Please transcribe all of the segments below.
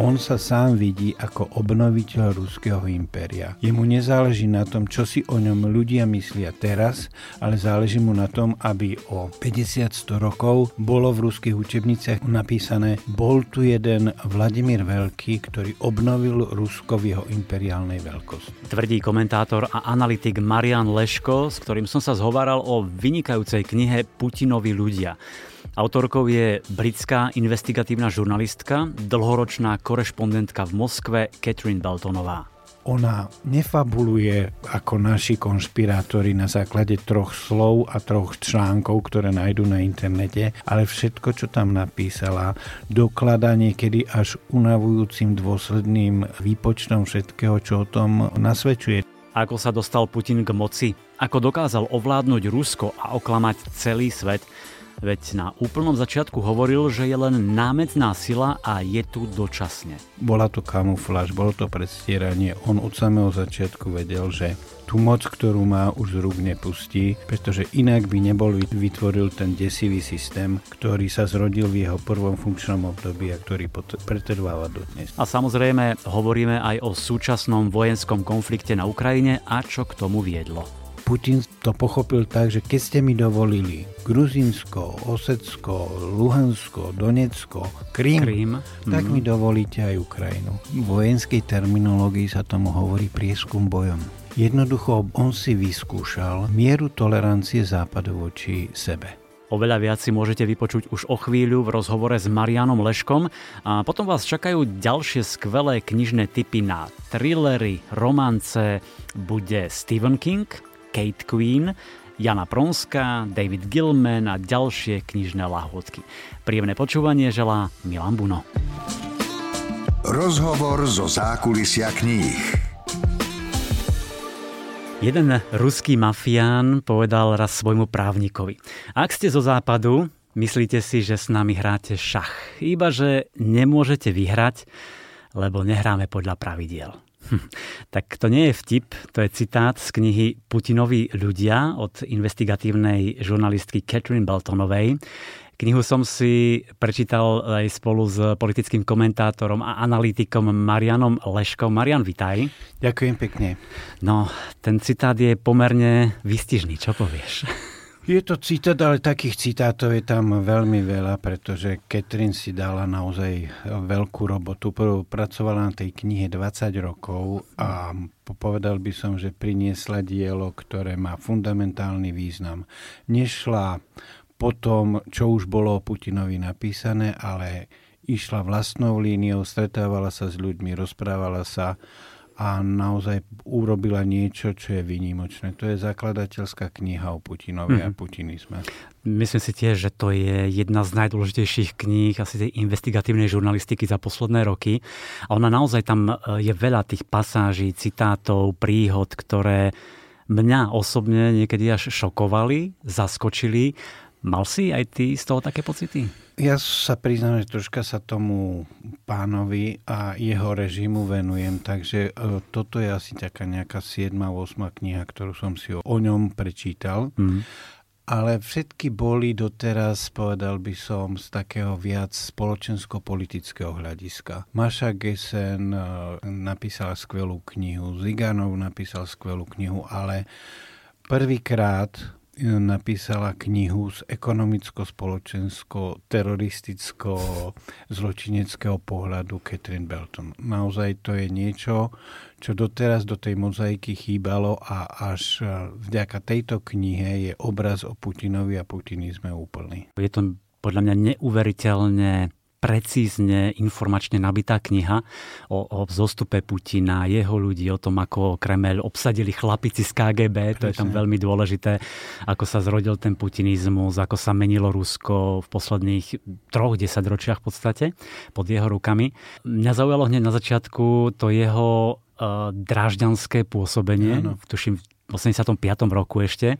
On sa sám vidí ako obnoviteľ ruského impéria. Jemu nezáleží na tom, čo si o ňom ľudia myslia teraz, ale záleží mu na tom, aby o 50-100 rokov bolo v ruských učebniciach napísané bol tu jeden Vladimír Veľký, ktorý obnovil Rusko v jeho imperiálnej veľkosti. Tvrdí komentátor a analytik Marian Leško, s ktorým som sa zhováral o vynikajúcej knihe Putinovi ľudia. Autorkou je britská investigatívna žurnalistka, dlhoročná korešpondentka v Moskve Catherine Beltonová. Ona nefabuluje ako naši konšpirátori na základe troch slov a troch článkov, ktoré nájdú na internete, ale všetko, čo tam napísala, dokladá niekedy až unavujúcim dôsledným výpočtom všetkého, čo o tom nasvedčuje. Ako sa dostal Putin k moci, ako dokázal ovládnuť Rusko a oklamať celý svet, Veď na úplnom začiatku hovoril, že je len námetná sila a je tu dočasne. Bola to kamufláž, bolo to predstieranie. On od samého začiatku vedel, že tú moc, ktorú má, už z rúk nepustí, pretože inak by nebol vytvoril ten desivý systém, ktorý sa zrodil v jeho prvom funkčnom období a ktorý pretrváva dodnes. A samozrejme hovoríme aj o súčasnom vojenskom konflikte na Ukrajine a čo k tomu viedlo. Putin to pochopil tak, že keď ste mi dovolili Gruzinsko, Osecko, Luhansko, Donecko, Krym, Krym. tak mm. mi dovolíte aj Ukrajinu. V vojenskej terminológii sa tomu hovorí prieskum bojom. Jednoducho on si vyskúšal mieru tolerancie západu voči sebe. Oveľa viac si môžete vypočuť už o chvíľu v rozhovore s Marianom Leškom a potom vás čakajú ďalšie skvelé knižné typy na thrillery, romance, bude Stephen King, Kate Queen, Jana Pronská, David Gilman a ďalšie knižné lahôdky. Príjemné počúvanie želá Milan Buno. Rozhovor zo zákulisia kníh. Jeden ruský mafián povedal raz svojmu právnikovi. Ak ste zo západu, myslíte si, že s nami hráte šach. Iba, že nemôžete vyhrať, lebo nehráme podľa pravidiel. Hm, tak to nie je vtip, to je citát z knihy Putinovi ľudia od investigatívnej žurnalistky Catherine Beltonovej. Knihu som si prečítal aj spolu s politickým komentátorom a analytikom Marianom Leškom. Marian, vitaj. Ďakujem pekne. No, ten citát je pomerne vystižný, čo povieš? Je to citát, ale takých citátov je tam veľmi veľa, pretože Catherine si dala naozaj veľkú robotu. Pracovala na tej knihe 20 rokov a povedal by som, že priniesla dielo, ktoré má fundamentálny význam. Nešla po tom, čo už bolo o Putinovi napísané, ale išla vlastnou líniou, stretávala sa s ľuďmi, rozprávala sa a naozaj urobila niečo, čo je výnimočné. To je zakladateľská kniha o Putinovi mm. a mhm. putinizme. Myslím si tiež, že to je jedna z najdôležitejších kníh asi tej investigatívnej žurnalistiky za posledné roky. A ona naozaj tam e, je veľa tých pasáží, citátov, príhod, ktoré mňa osobne niekedy až šokovali, zaskočili. Mal si aj ty z toho také pocity? Ja sa priznám, že troška sa tomu pánovi a jeho režimu venujem, takže e, toto je asi taká nejaká 7. 8. kniha, ktorú som si o, o ňom prečítal. Mm. Ale všetky boli doteraz, povedal by som, z takého viac spoločensko-politického hľadiska. Maša Gesen e, napísala skvelú knihu, Ziganov napísal skvelú knihu, ale prvýkrát napísala knihu z ekonomicko-spoločensko-teroristicko-zločineckého pohľadu Catherine Belton. Naozaj to je niečo, čo doteraz do tej mozaiky chýbalo a až vďaka tejto knihe je obraz o Putinovi a putinizme úplný. Je to podľa mňa neuveriteľne precízne informačne nabitá kniha o, o zostupe Putina, jeho ľudí, o tom, ako Kremel obsadili chlapici z KGB, Presne. to je tam veľmi dôležité, ako sa zrodil ten putinizmus, ako sa menilo Rusko v posledných troch desaťročiach v podstate pod jeho rukami. Mňa zaujalo hneď na začiatku to jeho uh, dražďanské pôsobenie, Áno. tuším 85. roku ešte.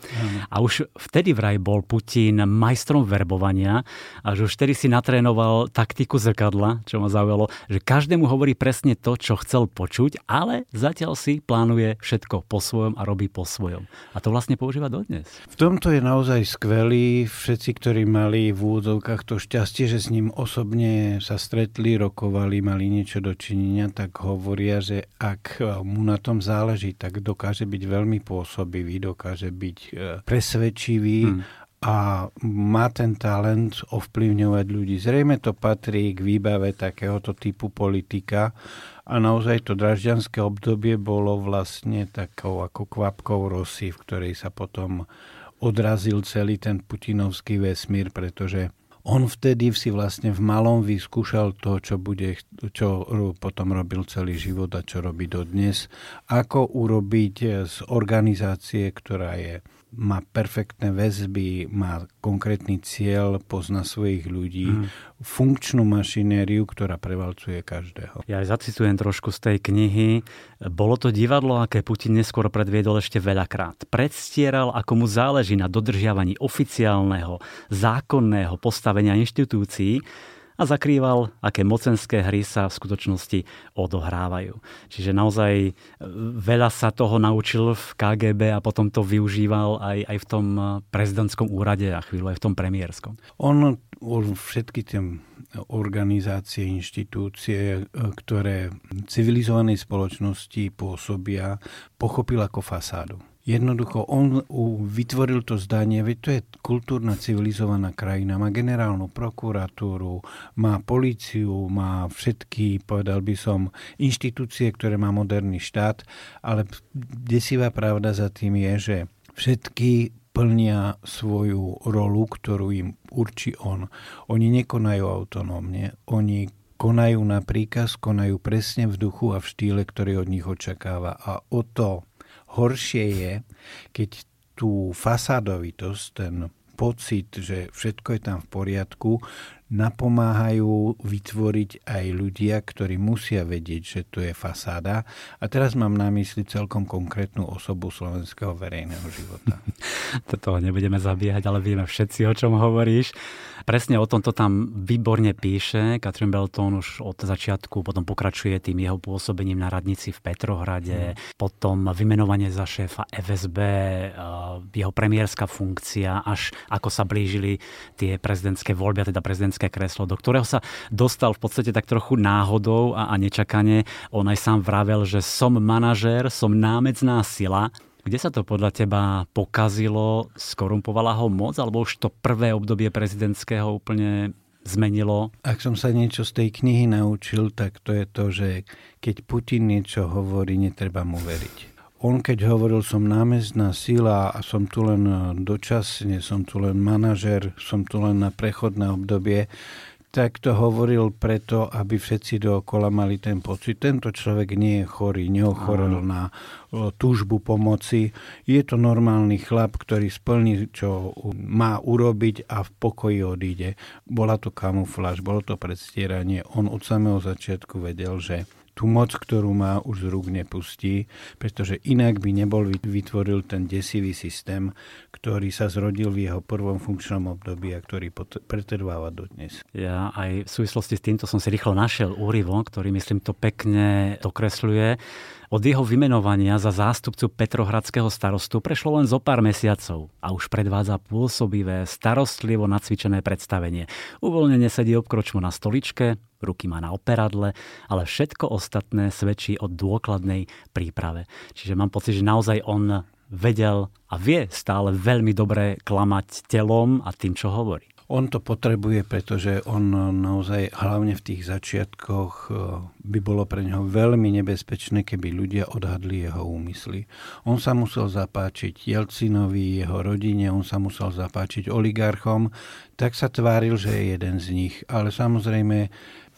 A už vtedy vraj bol Putin majstrom verbovania a že už vtedy si natrénoval taktiku zrkadla, čo ma zaujalo, že každému hovorí presne to, čo chcel počuť, ale zatiaľ si plánuje všetko po svojom a robí po svojom. A to vlastne používa dodnes. V tomto je naozaj skvelý. Všetci, ktorí mali v úvodzovkách to šťastie, že s ním osobne sa stretli, rokovali, mali niečo dočinenia, tak hovoria, že ak mu na tom záleží, tak dokáže byť veľmi po pôsobivý, dokáže byť e, presvedčivý hmm. a má ten talent ovplyvňovať ľudí. Zrejme to patrí k výbave takéhoto typu politika a naozaj to dražďanské obdobie bolo vlastne takou ako kvapkou rosy, v ktorej sa potom odrazil celý ten putinovský vesmír, pretože on vtedy si vlastne v malom vyskúšal to, čo, bude, čo potom robil celý život a čo robí dodnes. Ako urobiť z organizácie, ktorá je má perfektné väzby, má konkrétny cieľ, pozná svojich ľudí, mm. funkčnú mašinériu, ktorá prevalcuje každého. Ja aj zacitujem trošku z tej knihy. Bolo to divadlo, aké Putin neskôr predviedol ešte veľakrát. Predstieral, ako mu záleží na dodržiavaní oficiálneho, zákonného postavenia inštitúcií, a zakrýval, aké mocenské hry sa v skutočnosti odohrávajú. Čiže naozaj e, veľa sa toho naučil v KGB a potom to využíval aj, aj v tom e, prezidentskom úrade a chvíľu aj v tom premiérskom. On všetky tie organizácie, inštitúcie, e, ktoré civilizovanej spoločnosti pôsobia, pochopil ako fasádu Jednoducho, on vytvoril to zdanie, veď to je kultúrna civilizovaná krajina, má generálnu prokuratúru, má políciu, má všetky, povedal by som, inštitúcie, ktoré má moderný štát, ale desivá pravda za tým je, že všetky plnia svoju rolu, ktorú im určí on. Oni nekonajú autonómne, oni konajú na príkaz, konajú presne v duchu a v štýle, ktorý od nich očakáva. A o to Horšie je, keď tú fasádovitosť, ten pocit, že všetko je tam v poriadku, napomáhajú vytvoriť aj ľudia, ktorí musia vedieť, že to je fasáda. A teraz mám na mysli celkom konkrétnu osobu slovenského verejného života. Toto nebudeme zabíjať, ale vieme všetci, o čom hovoríš. Presne o tomto tam výborne píše. Katrin Belton už od začiatku potom pokračuje tým jeho pôsobením na radnici v Petrohrade, mm. potom vymenovanie za šéfa FSB, eh, jeho premiérska funkcia, až ako sa blížili tie prezidentské voľby, a teda prezidentské kreslo, do ktorého sa dostal v podstate tak trochu náhodou a, a nečakane. On aj sám vravel, že som manažér, som námecná sila, kde sa to podľa teba pokazilo? Skorumpovala ho moc? Alebo už to prvé obdobie prezidentského úplne zmenilo? Ak som sa niečo z tej knihy naučil, tak to je to, že keď Putin niečo hovorí, netreba mu veriť. On keď hovoril, som námestná sila a som tu len dočasne, som tu len manažer, som tu len na prechodné obdobie, tak to hovoril preto, aby všetci dookola mali ten pocit. Tento človek nie je chorý, neochorel na túžbu pomoci. Je to normálny chlap, ktorý splní, čo má urobiť a v pokoji odíde. Bola to kamufláž, bolo to predstieranie. On od samého začiatku vedel, že tú moc, ktorú má, už z rúk nepustí, pretože inak by nebol vytvoril ten desivý systém, ktorý sa zrodil v jeho prvom funkčnom období a ktorý pretrváva dodnes. Ja aj v súvislosti s týmto som si rýchlo našiel úryvok, ktorý myslím to pekne dokresľuje. Od jeho vymenovania za zástupcu Petrohradského starostu prešlo len zo pár mesiacov a už predvádza pôsobivé, starostlivo nacvičené predstavenie. Uvoľnenie sedí obkročmo na stoličke, ruky má na operadle, ale všetko ostatné svedčí o dôkladnej príprave. Čiže mám pocit, že naozaj on vedel a vie stále veľmi dobre klamať telom a tým, čo hovorí. On to potrebuje, pretože on naozaj, hlavne v tých začiatkoch, eh, by bolo pre neho veľmi nebezpečné, keby ľudia odhadli jeho úmysly. On sa musel zapáčiť Jelcinovi, jeho rodine, on sa musel zapáčiť oligarchom, tak sa tváril, že je jeden z nich. Ale samozrejme,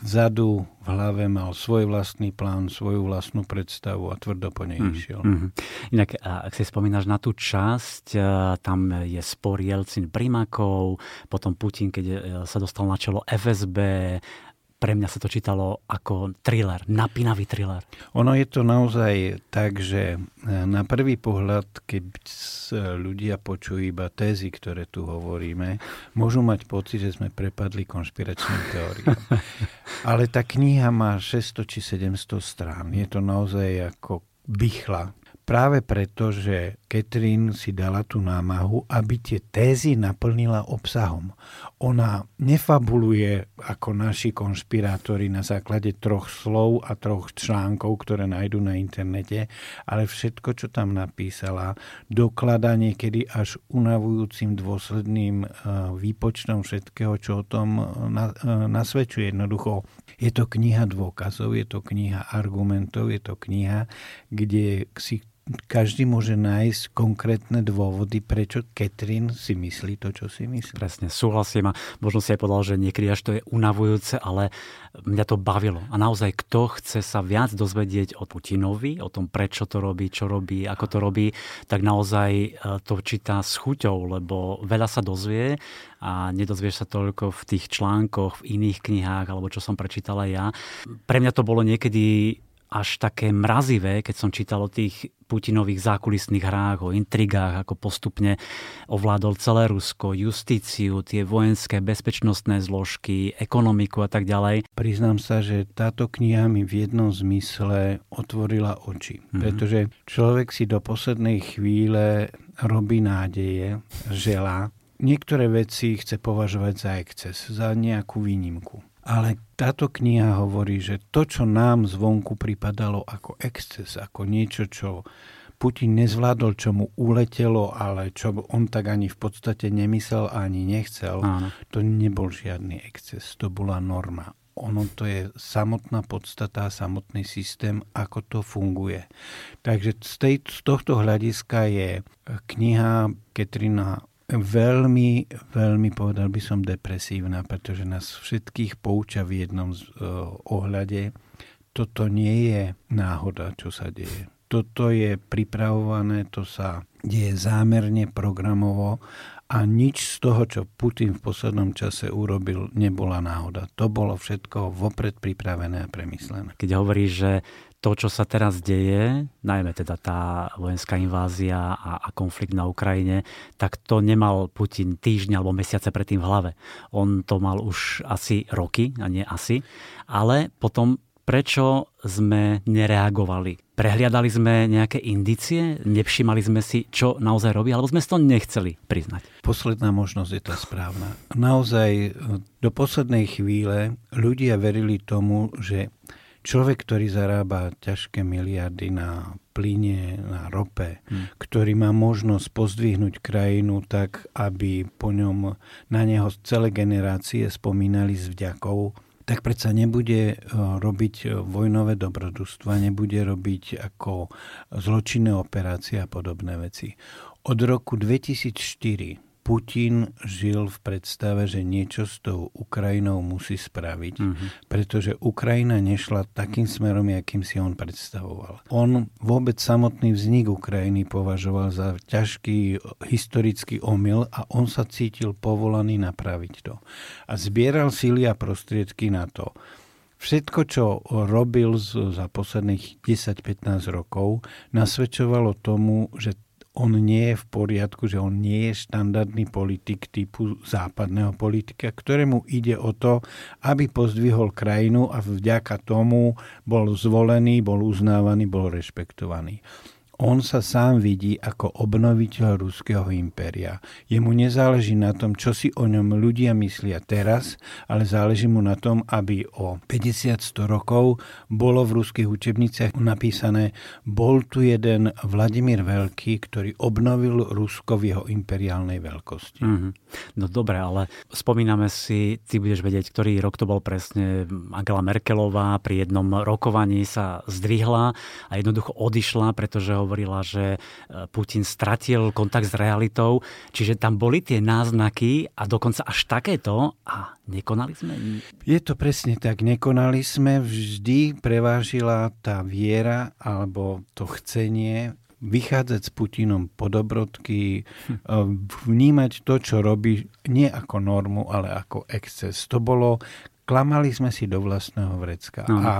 vzadu v hlave mal svoj vlastný plán, svoju vlastnú predstavu a tvrdo po nej mm, išiel. Mm-hmm. Inak, ak si spomínaš na tú časť, tam je spor Jelcin Primakov, potom Putin, keď e, sa dostal na čelo FSB, pre mňa sa to čítalo ako thriller, napínavý thriller. Ono je to naozaj tak, že e, na prvý pohľad, keď ľudia počujú iba tézy, ktoré tu hovoríme, môžu mať pocit, že sme prepadli konšpiračným teóriám. Ale tá kniha má 600 či 700 strán. Je to naozaj ako bychla práve preto, že Catherine si dala tú námahu, aby tie tézy naplnila obsahom. Ona nefabuluje ako naši konšpirátori na základe troch slov a troch článkov, ktoré nájdú na internete, ale všetko, čo tam napísala, dokladá niekedy až unavujúcim dôsledným e, výpočtom všetkého, čo o tom e, nasvedčuje. Jednoducho, je to kniha dôkazov, je to kniha argumentov, je to kniha, kde si každý môže nájsť konkrétne dôvody, prečo Katrin si myslí to, čo si myslí. Presne, súhlasím a možno si aj povedal, že niekedy až to je unavujúce, ale mňa to bavilo. A naozaj, kto chce sa viac dozvedieť o Putinovi, o tom, prečo to robí, čo robí, ako to robí, tak naozaj e, to číta s chuťou, lebo veľa sa dozvie a nedozvieš sa toľko v tých článkoch, v iných knihách, alebo čo som prečítala ja. Pre mňa to bolo niekedy až také mrazivé, keď som čítal o tých Putinových zákulisných hrách, o intrigách, ako postupne ovládol celé Rusko, justíciu, tie vojenské bezpečnostné zložky, ekonomiku a tak ďalej. Priznám sa, že táto kniha mi v jednom zmysle otvorila oči, mm-hmm. pretože človek si do poslednej chvíle robí nádeje, želá, niektoré veci chce považovať za exces, za nejakú výnimku. Ale táto kniha hovorí, že to, čo nám zvonku pripadalo ako exces, ako niečo, čo Putin nezvládol, čo mu uletelo, ale čo on tak ani v podstate nemyslel ani nechcel, Áno. to nebol žiadny exces, to bola norma. Ono to je samotná podstata, samotný systém, ako to funguje. Takže z, tej, z tohto hľadiska je kniha Ketrina veľmi, veľmi povedal by som depresívna, pretože nás všetkých pouča v jednom z, uh, ohľade. Toto nie je náhoda, čo sa deje. Toto je pripravované, to sa deje zámerne, programovo a nič z toho, čo Putin v poslednom čase urobil, nebola náhoda. To bolo všetko vopred pripravené a premyslené. Keď hovoríš, že to, čo sa teraz deje, najmä teda tá vojenská invázia a, a konflikt na Ukrajine, tak to nemal Putin týždňa alebo mesiace predtým v hlave. On to mal už asi roky, a nie asi. Ale potom prečo sme nereagovali? Prehliadali sme nejaké indície? Nevšimali sme si, čo naozaj robí? Alebo sme si to nechceli priznať? Posledná možnosť je tá správna. Naozaj do poslednej chvíle ľudia verili tomu, že Človek, ktorý zarába ťažké miliardy na plyne, na rope, hmm. ktorý má možnosť pozdvihnúť krajinu tak, aby po ňom na neho celé generácie spomínali s vďakou, tak predsa nebude e, robiť e, vojnové dobrodružstva, nebude robiť ako zločinné operácie a podobné veci. Od roku 2004 Putin žil v predstave, že niečo s tou Ukrajinou musí spraviť, mm-hmm. pretože Ukrajina nešla takým smerom, akým si on predstavoval. On vôbec samotný vznik Ukrajiny považoval za ťažký historický omyl a on sa cítil povolaný napraviť to. A zbieral síly a prostriedky na to. Všetko, čo robil za posledných 10-15 rokov, nasvedčovalo tomu, že on nie je v poriadku, že on nie je štandardný politik typu západného politika, ktorému ide o to, aby pozdvihol krajinu a vďaka tomu bol zvolený, bol uznávaný, bol rešpektovaný. On sa sám vidí ako obnoviteľ ruského impéria. Jemu nezáleží na tom, čo si o ňom ľudia myslia teraz, ale záleží mu na tom, aby o 50-100 rokov bolo v ruských učebniciach napísané bol tu jeden Vladimír Veľký, ktorý obnovil Rusko v jeho imperiálnej veľkosti. Mm-hmm. No dobre, ale spomíname si, ty budeš vedieť, ktorý rok to bol presne Angela Merkelová pri jednom rokovaní sa zdvihla a jednoducho odišla, pretože ho hovorila, že e, Putin stratil kontakt s realitou, čiže tam boli tie náznaky a dokonca až takéto a nekonali sme? Je to presne tak, nekonali sme, vždy prevážila tá viera alebo to chcenie vychádzať s Putinom po dobrodky, hm. vnímať to, čo robí, nie ako normu, ale ako exces. To bolo klamali sme si do vlastného vrecka. No. A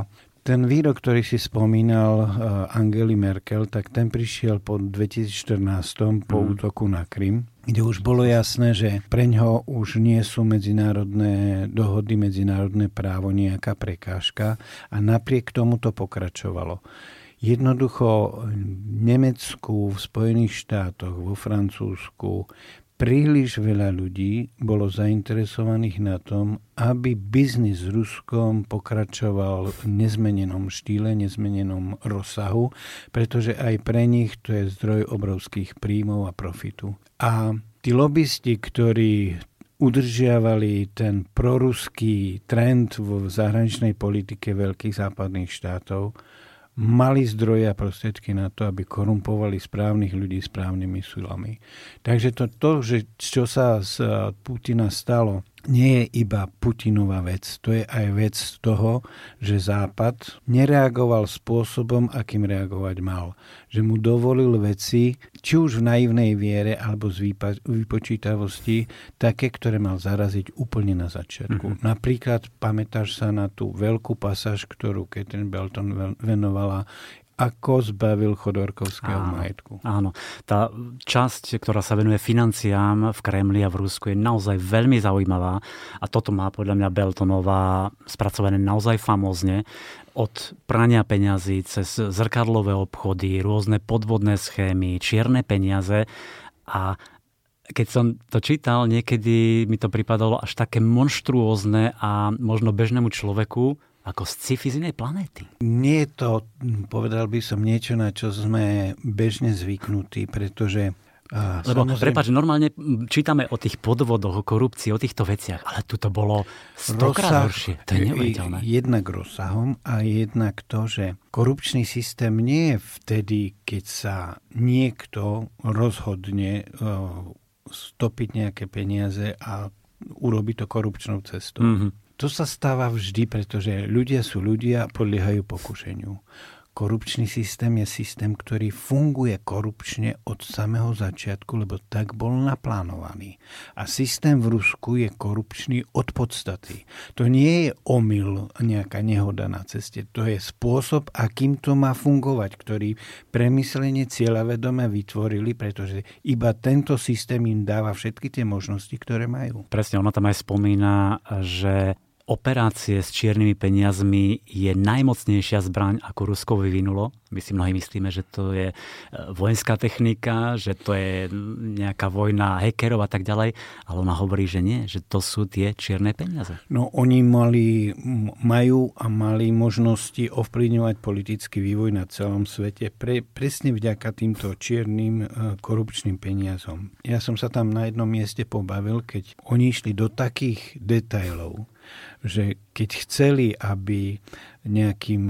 ten výrok, ktorý si spomínal uh, Angely Merkel, tak ten prišiel po 2014 po Mm. útoku na Krym, kde už bolo jasné, že pre ňo už nie sú medzinárodné dohody, medzinárodné právo nejaká prekážka a napriek tomu to pokračovalo. Jednoducho v Nemecku, v Spojených štátoch, vo Francúzsku príliš veľa ľudí bolo zainteresovaných na tom, aby biznis s Ruskom pokračoval v nezmenenom štýle, nezmenenom rozsahu, pretože aj pre nich to je zdroj obrovských príjmov a profitu. A tí lobbysti, ktorí udržiavali ten proruský trend v zahraničnej politike veľkých západných štátov, mali zdroje a prostriedky na to, aby korumpovali správnych ľudí správnymi silami. Takže to, to že čo sa z eh, Putina stalo, nie je iba Putinová vec. To je aj vec toho, že Západ nereagoval spôsobom, akým reagovať mal. Že mu dovolil veci, či už v naivnej viere alebo z výpa- vypočítavosti, také, ktoré mal zaraziť úplne na začiatku. Mm-hmm. Napríklad pamätáš sa na tú veľkú pasáž, ktorú Catherine Belton ven- venovala ako zbavil Chodorkovského Áno. majetku. Áno, tá časť, ktorá sa venuje financiám v Kremli a v Rusku je naozaj veľmi zaujímavá a toto má podľa mňa Beltonová spracované naozaj famózne od prania peňazí cez zrkadlové obchody, rôzne podvodné schémy, čierne peniaze a keď som to čítal, niekedy mi to pripadalo až také monštruózne a možno bežnému človeku ako z sci-fi z inej planéty. Nie je to, povedal by som, niečo, na čo sme bežne zvyknutí, pretože a, Lebo, samozrejme- prepáč, normálne mm, čítame o tých podvodoch, o korupcii, o týchto veciach, ale tu to bolo stokrát horšie. To je neuveriteľné. Jednak rozsahom a jednak to, že korupčný systém nie je vtedy, keď sa niekto rozhodne uh, stopiť nejaké peniaze a urobi to korupčnou cestou. Mhm. To sa stáva vždy, pretože ľudia sú ľudia a podliehajú pokušeniu. Korupčný systém je systém, ktorý funguje korupčne od samého začiatku, lebo tak bol naplánovaný. A systém v Rusku je korupčný od podstaty. To nie je omyl, nejaká nehoda na ceste. To je spôsob, akým to má fungovať, ktorý premyslenie cieľavedome vytvorili, pretože iba tento systém im dáva všetky tie možnosti, ktoré majú. Presne, ona tam aj spomína, že operácie s čiernymi peniazmi je najmocnejšia zbraň, ako Rusko vyvinulo. My si mnohí myslíme, že to je e, vojenská technika, že to je nejaká vojna hackerov a tak ďalej, ale ona hovorí, že nie, že to sú tie čierne peniaze. No oni mali, majú a mali možnosti ovplyvňovať politický vývoj na celom svete pre, presne vďaka týmto čiernym e, korupčným peniazom. Ja som sa tam na jednom mieste pobavil, keď oni išli do takých detailov, že keď chceli, aby nejakým,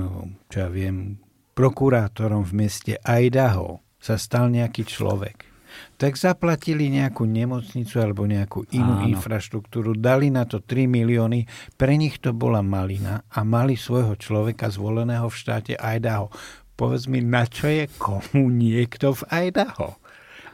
čo ja viem, prokurátorom v meste Idaho sa stal nejaký človek, tak zaplatili nejakú nemocnicu alebo nejakú inú Áno. infraštruktúru, dali na to 3 milióny, pre nich to bola malina a mali svojho človeka zvoleného v štáte Idaho. Povedz mi, na čo je komu niekto v Idaho?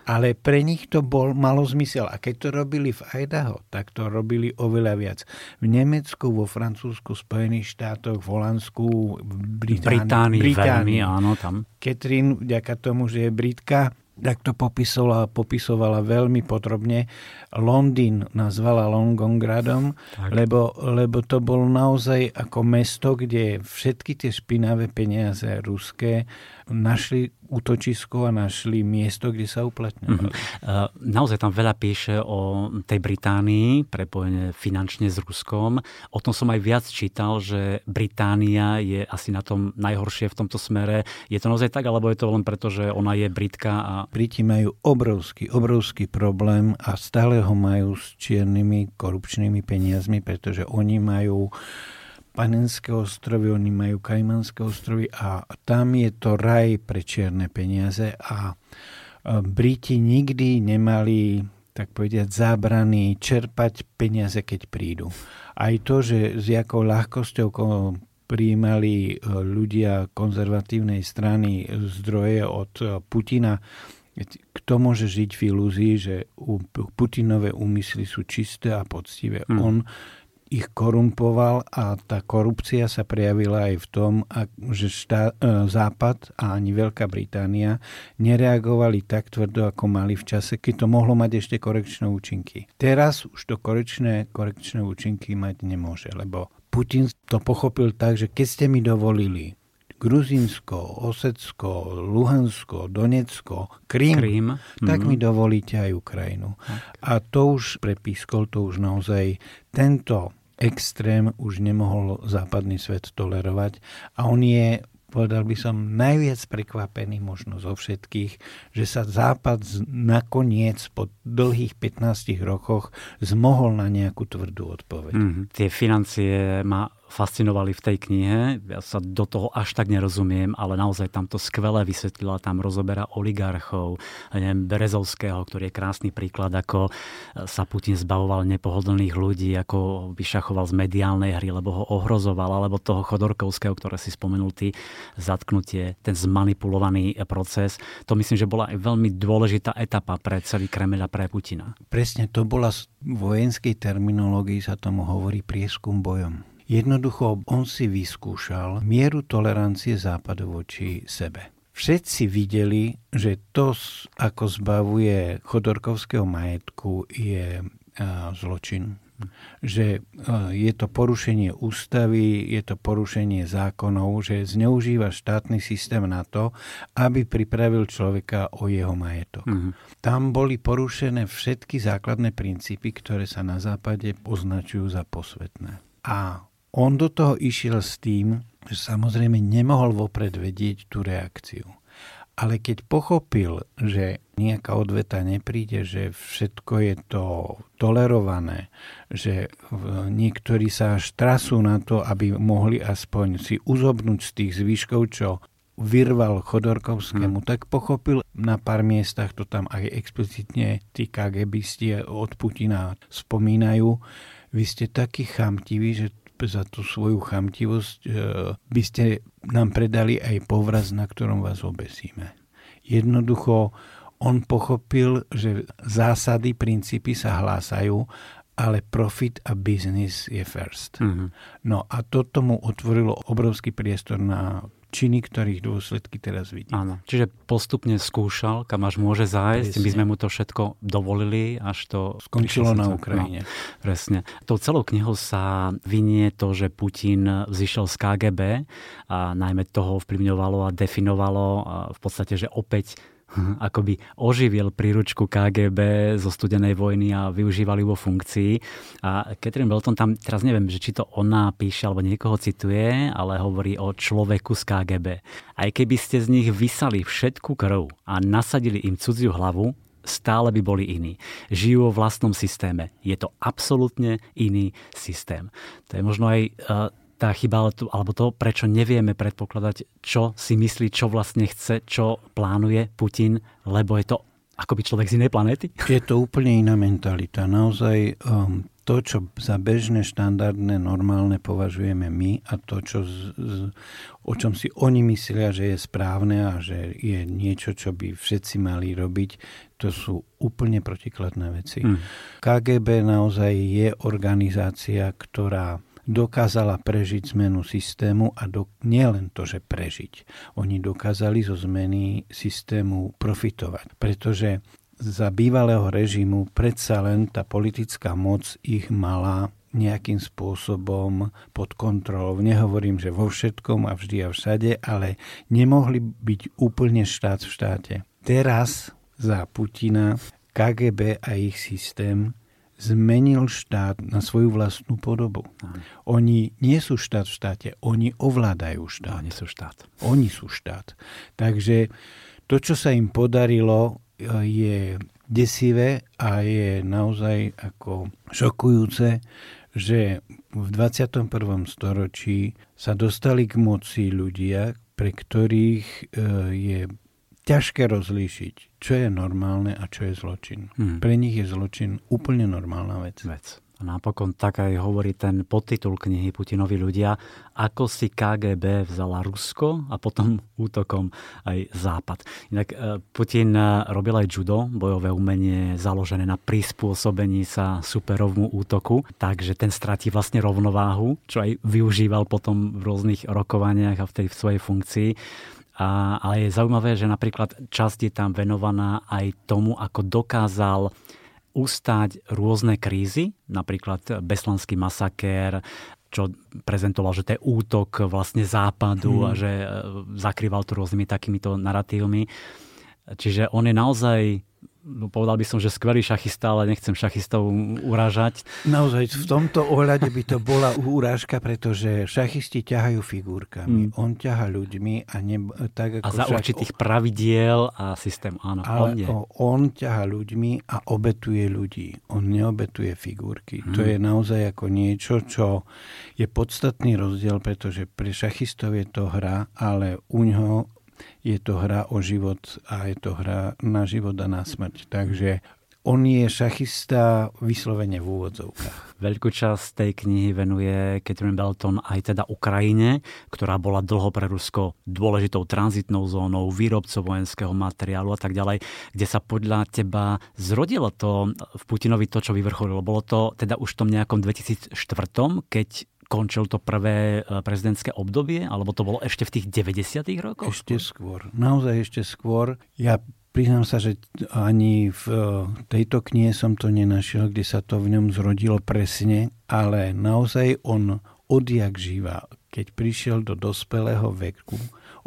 Ale pre nich to bol, malo zmysel. A keď to robili v Idaho, tak to robili oveľa viac. V Nemecku, vo Francúzsku, Spojených štátoch, v Holandsku, v Británii. Británii, veľmi, áno, tam. Catherine, vďaka tomu, že je Britka, tak to popisovala, popisovala veľmi podrobne. Londýn nazvala Longongradom, Tak. lebo, lebo to bolo naozaj ako mesto, kde všetky tie špinavé peniaze ruské našli útočisko a našli miesto, kde sa uplatňovali. Uh, Naozaj tam veľa píše o tej Británii, prepojene finančne s Ruskom. O tom som aj viac čítal, že Británia je asi na tom najhoršie v tomto smere. Je to naozaj tak, alebo je to len preto, že ona je Britka a Briti majú obrovský, obrovský problém a stále ho majú s čiernymi korupčnými peniazmi, pretože oni majú Panenské ostrovy, oni majú Kajmanské ostrovy a tam je to raj pre čierne peniaze a e, Briti nikdy nemali tak povediať, zábrany čerpať peniaze, keď prídu. Aj to, že s jakou ľahkosťou ko- prijímali e, ľudia konzervatívnej strany zdroje od e, Putina, kto môže žiť v ilúzii, že Putinové úmysly sú čisté a poctivé. Hmm. On ich korumpoval a tá korupcia sa prejavila aj v tom, že štá, e, Západ a ani Veľká Británia nereagovali tak tvrdo, ako mali v čase, keď to mohlo mať ešte korekčné účinky. Teraz už to korekčné, korekčné účinky mať nemôže, lebo Putin to pochopil tak, že keď ste mi dovolili Gruzínsko, Osecko, Luhansko, Donecko, Krím, Krím. tak mm-hmm. mi dovolíte aj Ukrajinu. Tak. A to už prepískol, to už naozaj tento extrém už nemohol západný svet tolerovať a on je povedal by som, najviac prekvapený možno zo všetkých, že sa Západ nakoniec po dlhých 15 rokoch zmohol na nejakú tvrdú odpoveď. Mm, tie financie ma fascinovali v tej knihe. Ja sa do toho až tak nerozumiem, ale naozaj tam to skvele vysvetlila. Tam rozoberá oligarchov, neviem, Berezovského, ktorý je krásny príklad, ako sa Putin zbavoval nepohodlných ľudí, ako vyšachoval z mediálnej hry, lebo ho ohrozoval, alebo toho Chodorkovského, ktoré si spomenul ty, zatknutie, ten zmanipulovaný proces. To myslím, že bola aj veľmi dôležitá etapa pre celý Kremľ a pre Putina. Presne, to bola v vojenskej terminológii sa tomu hovorí prieskum bojom. Jednoducho on si vyskúšal mieru tolerancie západu voči sebe. Všetci videli, že to, ako zbavuje Chodorkovského majetku, je zločin. Že je to porušenie ústavy, je to porušenie zákonov, že zneužíva štátny systém na to, aby pripravil človeka o jeho majetok. Mm-hmm. Tam boli porušené všetky základné princípy, ktoré sa na západe označujú za posvetné. A on do toho išiel s tým, že samozrejme nemohol vopred vedieť tú reakciu. Ale keď pochopil, že nejaká odveta nepríde, že všetko je to tolerované, že niektorí sa až trasú na to, aby mohli aspoň si uzobnúť z tých zvyškov, čo vyrval Chodorkovskému, hmm. tak pochopil na pár miestach, to tam aj explicitne tí KGBisti od Putina spomínajú, vy ste takí chamtiví, že za tú svoju chamtivosť e, by ste nám predali aj povraz, na ktorom vás obesíme. Jednoducho on pochopil, že zásady, princípy sa hlásajú, ale profit a business je first. Mm-hmm. No a to tomu otvorilo obrovský priestor na činy, ktorých dôsledky teraz vidí. Áno, čiže postupne skúšal, kam až môže zájsť. Presne. My sme mu to všetko dovolili, až to... Skončilo na Ukrajine. No, presne. Tou celou knihou sa vynie to, že Putin zišiel z KGB a najmä toho vplyvňovalo a definovalo a v podstate, že opäť akoby oživil príručku KGB zo studenej vojny a využívali vo funkcii. A Catherine Belton tam, teraz neviem, že či to ona píše alebo niekoho cituje, ale hovorí o človeku z KGB. Aj keby ste z nich vysali všetku krv a nasadili im cudziu hlavu, stále by boli iní. Žijú vo vlastnom systéme. Je to absolútne iný systém. To je možno aj uh, tá chyba, alebo to, prečo nevieme predpokladať, čo si myslí, čo vlastne chce, čo plánuje Putin, lebo je to akoby človek z inej planéty? Je to úplne iná mentalita. Naozaj um, to, čo za bežné, štandardné, normálne považujeme my a to, čo z, z, o čom si oni myslia, že je správne a že je niečo, čo by všetci mali robiť, to sú úplne protikladné veci. Hmm. KGB naozaj je organizácia, ktorá dokázala prežiť zmenu systému a do, nielen to, že prežiť. Oni dokázali zo zmeny systému profitovať, pretože za bývalého režimu predsa len tá politická moc ich mala nejakým spôsobom pod kontrolou. Nehovorím, že vo všetkom a vždy a všade, ale nemohli byť úplne štát v štáte. Teraz za Putina KGB a ich systém zmenil štát na svoju vlastnú podobu. Aha. Oni nie sú štát v štáte, oni ovládajú štát. Oni sú štát. Oni sú štát. Takže to, čo sa im podarilo, je desivé a je naozaj ako šokujúce, že v 21. storočí sa dostali k moci ľudia, pre ktorých e, je ťažké rozlíšiť, čo je normálne a čo je zločin. Hmm. Pre nich je zločin úplne normálna vec. vec. A napokon tak aj hovorí ten podtitul knihy Putinovi ľudia, ako si KGB vzala Rusko a potom útokom aj Západ. Inak e, Putin e, robil aj judo, bojové umenie založené na prispôsobení sa superovmu útoku, takže ten stratí vlastne rovnováhu, čo aj využíval potom v rôznych rokovaniach a v tej v svojej funkcii. A, ale je zaujímavé, že napríklad časť je tam venovaná aj tomu, ako dokázal ustáť rôzne krízy, napríklad Beslanský masakér, čo prezentoval, že to je útok vlastne západu hmm. a že e, zakrýval to rôznymi takýmito narratívmi. Čiže on je naozaj no povedal by som, že skvelý šachista, ale nechcem šachistov urážať. Naozaj v tomto ohľade by to bola úrážka, pretože šachisti ťahajú figurkami. Mm. On ťaha ľuďmi a ne, tak ako A za šach... určitých pravidiel a systém, áno. Ale on, on ťaha ľuďmi a obetuje ľudí. On neobetuje figurky. Mm. To je naozaj ako niečo, čo je podstatný rozdiel, pretože pre šachistov je to hra, ale u ňoho je to hra o život a je to hra na život a na smrť. Takže on je šachista vyslovene v úvodzovkách. Veľkú časť tej knihy venuje Catherine Belton aj teda Ukrajine, ktorá bola dlho pre Rusko dôležitou tranzitnou zónou, výrobcov vojenského materiálu a tak ďalej, kde sa podľa teba zrodilo to v Putinovi to, čo vyvrcholilo. Bolo to teda už v tom nejakom 2004, keď končil to prvé e, prezidentské obdobie, alebo to bolo ešte v tých 90. rokoch? Ešte skôr. Naozaj ešte skôr. Ja priznám sa, že ani v e, tejto knihe som to nenašiel, kde sa to v ňom zrodilo presne, ale naozaj on odjak živa, keď prišiel do dospelého veku,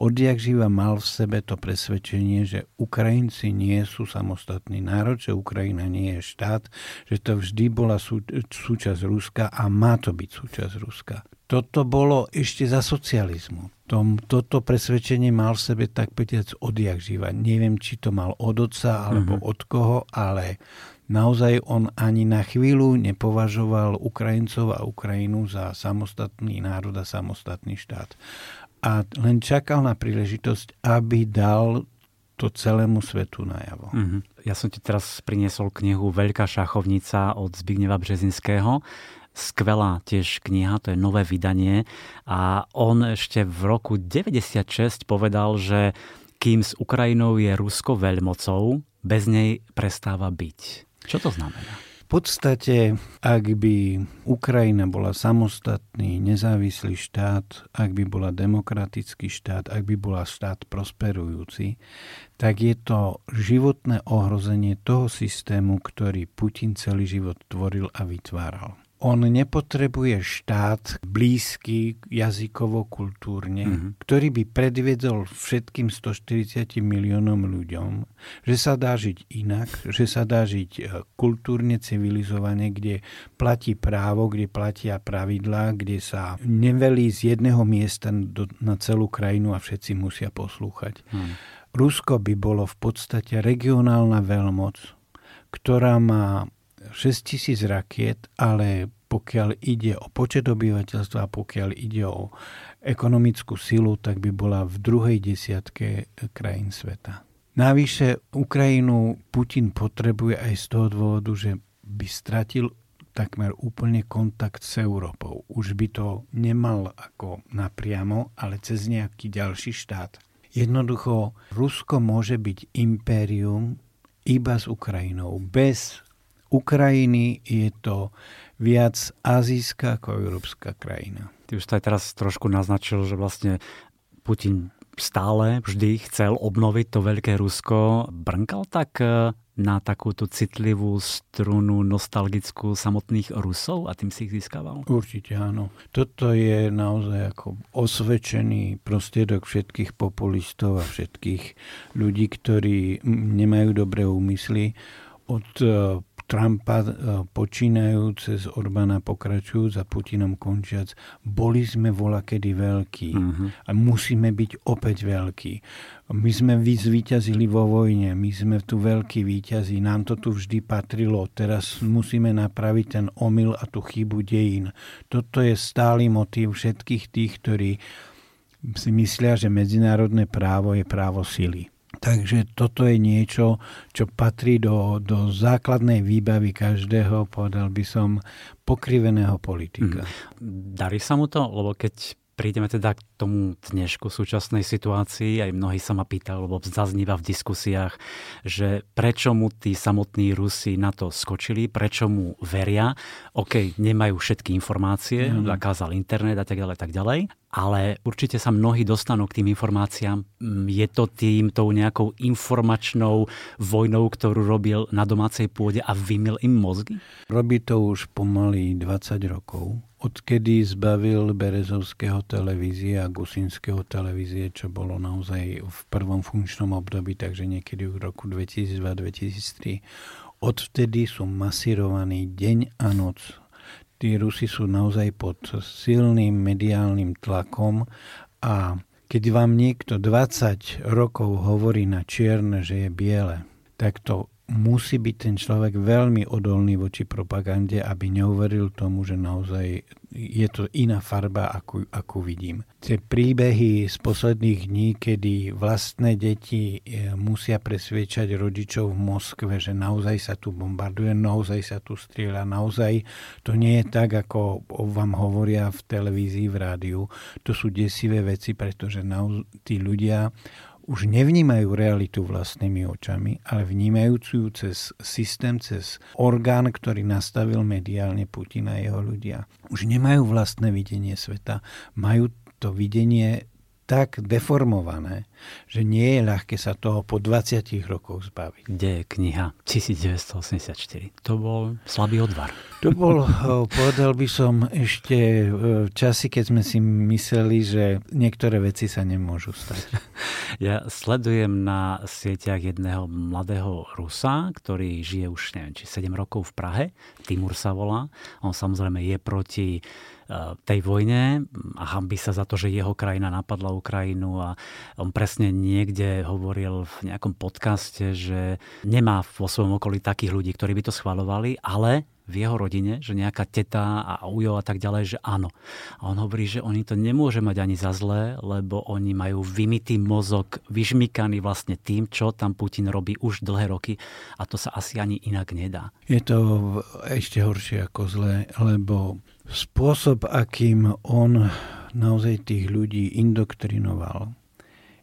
odjak živa mal v sebe to presvedčenie, že Ukrajinci nie sú samostatný národ, že Ukrajina nie je štát, že to vždy bola sú, súčasť Ruska a má to byť súčasť Ruska. Toto bolo ešte za socializmu. Tom, toto presvedčenie mal v sebe tak povedať odjak živa. Neviem, či to mal od otca alebo mm-hmm. od koho, ale naozaj on ani na chvíľu nepovažoval Ukrajincov a Ukrajinu za samostatný národ a samostatný štát a len čakal na príležitosť, aby dal to celému svetu najavo. Mm-hmm. Ja som ti teraz priniesol knihu Veľká šachovnica od Zbigneva Březinského. Skvelá tiež kniha, to je nové vydanie. A on ešte v roku 96 povedal, že kým s Ukrajinou je Rusko veľmocou, bez nej prestáva byť. Čo to znamená? Podstate, ak by Ukrajina bola samostatný, nezávislý štát, ak by bola demokratický štát, ak by bola štát prosperujúci, tak je to životné ohrozenie toho systému, ktorý Putin celý život tvoril a vytváral on nepotrebuje štát blízky jazykovo-kultúrne, mm-hmm. ktorý by predviedol všetkým 140 miliónom ľuďom, že sa dá žiť inak, že sa dá žiť e, kultúrne, civilizovane, kde platí právo, kde platia pravidlá, kde sa nevelí z jedného miesta do, na celú krajinu a všetci musia poslúchať. Mm. Rusko by bolo v podstate regionálna veľmoc, ktorá má 6 tisíc rakiet, ale pokiaľ ide o počet obyvateľstva a pokiaľ ide o ekonomickú silu, tak by bola v druhej desiatke krajín sveta. Navyše Ukrajinu Putin potrebuje aj z toho dôvodu, že by stratil takmer úplne kontakt s Európou. Už by to nemal ako napriamo, ale cez nejaký ďalší štát. Jednoducho, Rusko môže byť impérium iba s Ukrajinou. Bez Ukrajiny je to viac azijská ako európska krajina. Ty už to aj teraz trošku naznačil, že vlastne Putin stále vždy chcel obnoviť to veľké Rusko. Brnkal tak e, na takúto citlivú strunu nostalgickú samotných Rusov a tým si ich získaval? Určite áno. Toto je naozaj ako osvedčený prostriedok všetkých populistov a všetkých ľudí, ktorí nemajú dobré úmysly od e, Trumpa e, počínajú cez Orbána pokračujú za Putinom končiac. Boli sme vola kedy veľkí uh-huh. a musíme byť opäť veľkí. My sme zvíťazili vo vojne, my sme tu veľkí víťazí, nám to tu vždy patrilo, teraz musíme napraviť ten omyl a tú chybu dejín. Toto je stály motív všetkých tých, ktorí si myslia, že medzinárodné právo je právo sily Takže toto je niečo, čo patrí do, do základnej výbavy každého, povedal by som, pokriveného politika. Mm. Darí sa mu to? Lebo keď prídeme teda k tomu dnešku súčasnej situácii, aj mnohí sa ma pýtajú, lebo zazníva v diskusiách, že prečo mu tí samotní Rusi na to skočili, prečo mu veria. OK, nemajú všetky informácie, mm. zakázal internet a tak ďalej, tak ďalej, ale určite sa mnohí dostanú k tým informáciám. Mm, je to tým tou nejakou informačnou vojnou, ktorú robil na domácej pôde a vymil im mozgy? Robí to už pomaly 20 rokov odkedy zbavil Berezovského televízie a Gusinského televízie, čo bolo naozaj v prvom funkčnom období, takže niekedy v roku 2002-2003. Odvtedy sú masírovaní deň a noc. Tí Rusi sú naozaj pod silným mediálnym tlakom a keď vám niekto 20 rokov hovorí na čierne, že je biele, tak to musí byť ten človek veľmi odolný voči propagande, aby neuveril tomu, že naozaj je to iná farba, ako, ako vidím. Tie príbehy z posledných dní, kedy vlastné deti e, musia presviečať rodičov v Moskve, že naozaj sa tu bombarduje, naozaj sa tu strieľa, naozaj to nie je tak, ako vám hovoria v televízii, v rádiu. To sú desivé veci, pretože tí ľudia už nevnímajú realitu vlastnými očami, ale vnímajú ju cez systém, cez orgán, ktorý nastavil mediálne Putin a jeho ľudia. Už nemajú vlastné videnie sveta, majú to videnie tak deformované, že nie je ľahké sa toho po 20 rokoch zbaviť. Kde je kniha 1984? To bol slabý odvar. To bol, povedal by som, ešte časy, keď sme si mysleli, že niektoré veci sa nemôžu stať. Ja sledujem na sieťach jedného mladého Rusa, ktorý žije už neviem, či 7 rokov v Prahe. Timur sa volá. On samozrejme je proti tej vojne a hambi sa za to, že jeho krajina napadla Ukrajinu a on presne niekde hovoril v nejakom podcaste, že nemá vo svojom okolí takých ľudí, ktorí by to schvalovali, ale v jeho rodine, že nejaká teta a ujo a tak ďalej, že áno. A on hovorí, že oni to nemôže mať ani za zlé, lebo oni majú vymytý mozog, vyžmykaný vlastne tým, čo tam Putin robí už dlhé roky a to sa asi ani inak nedá. Je to ešte horšie ako zlé, lebo spôsob, akým on naozaj tých ľudí indoktrinoval,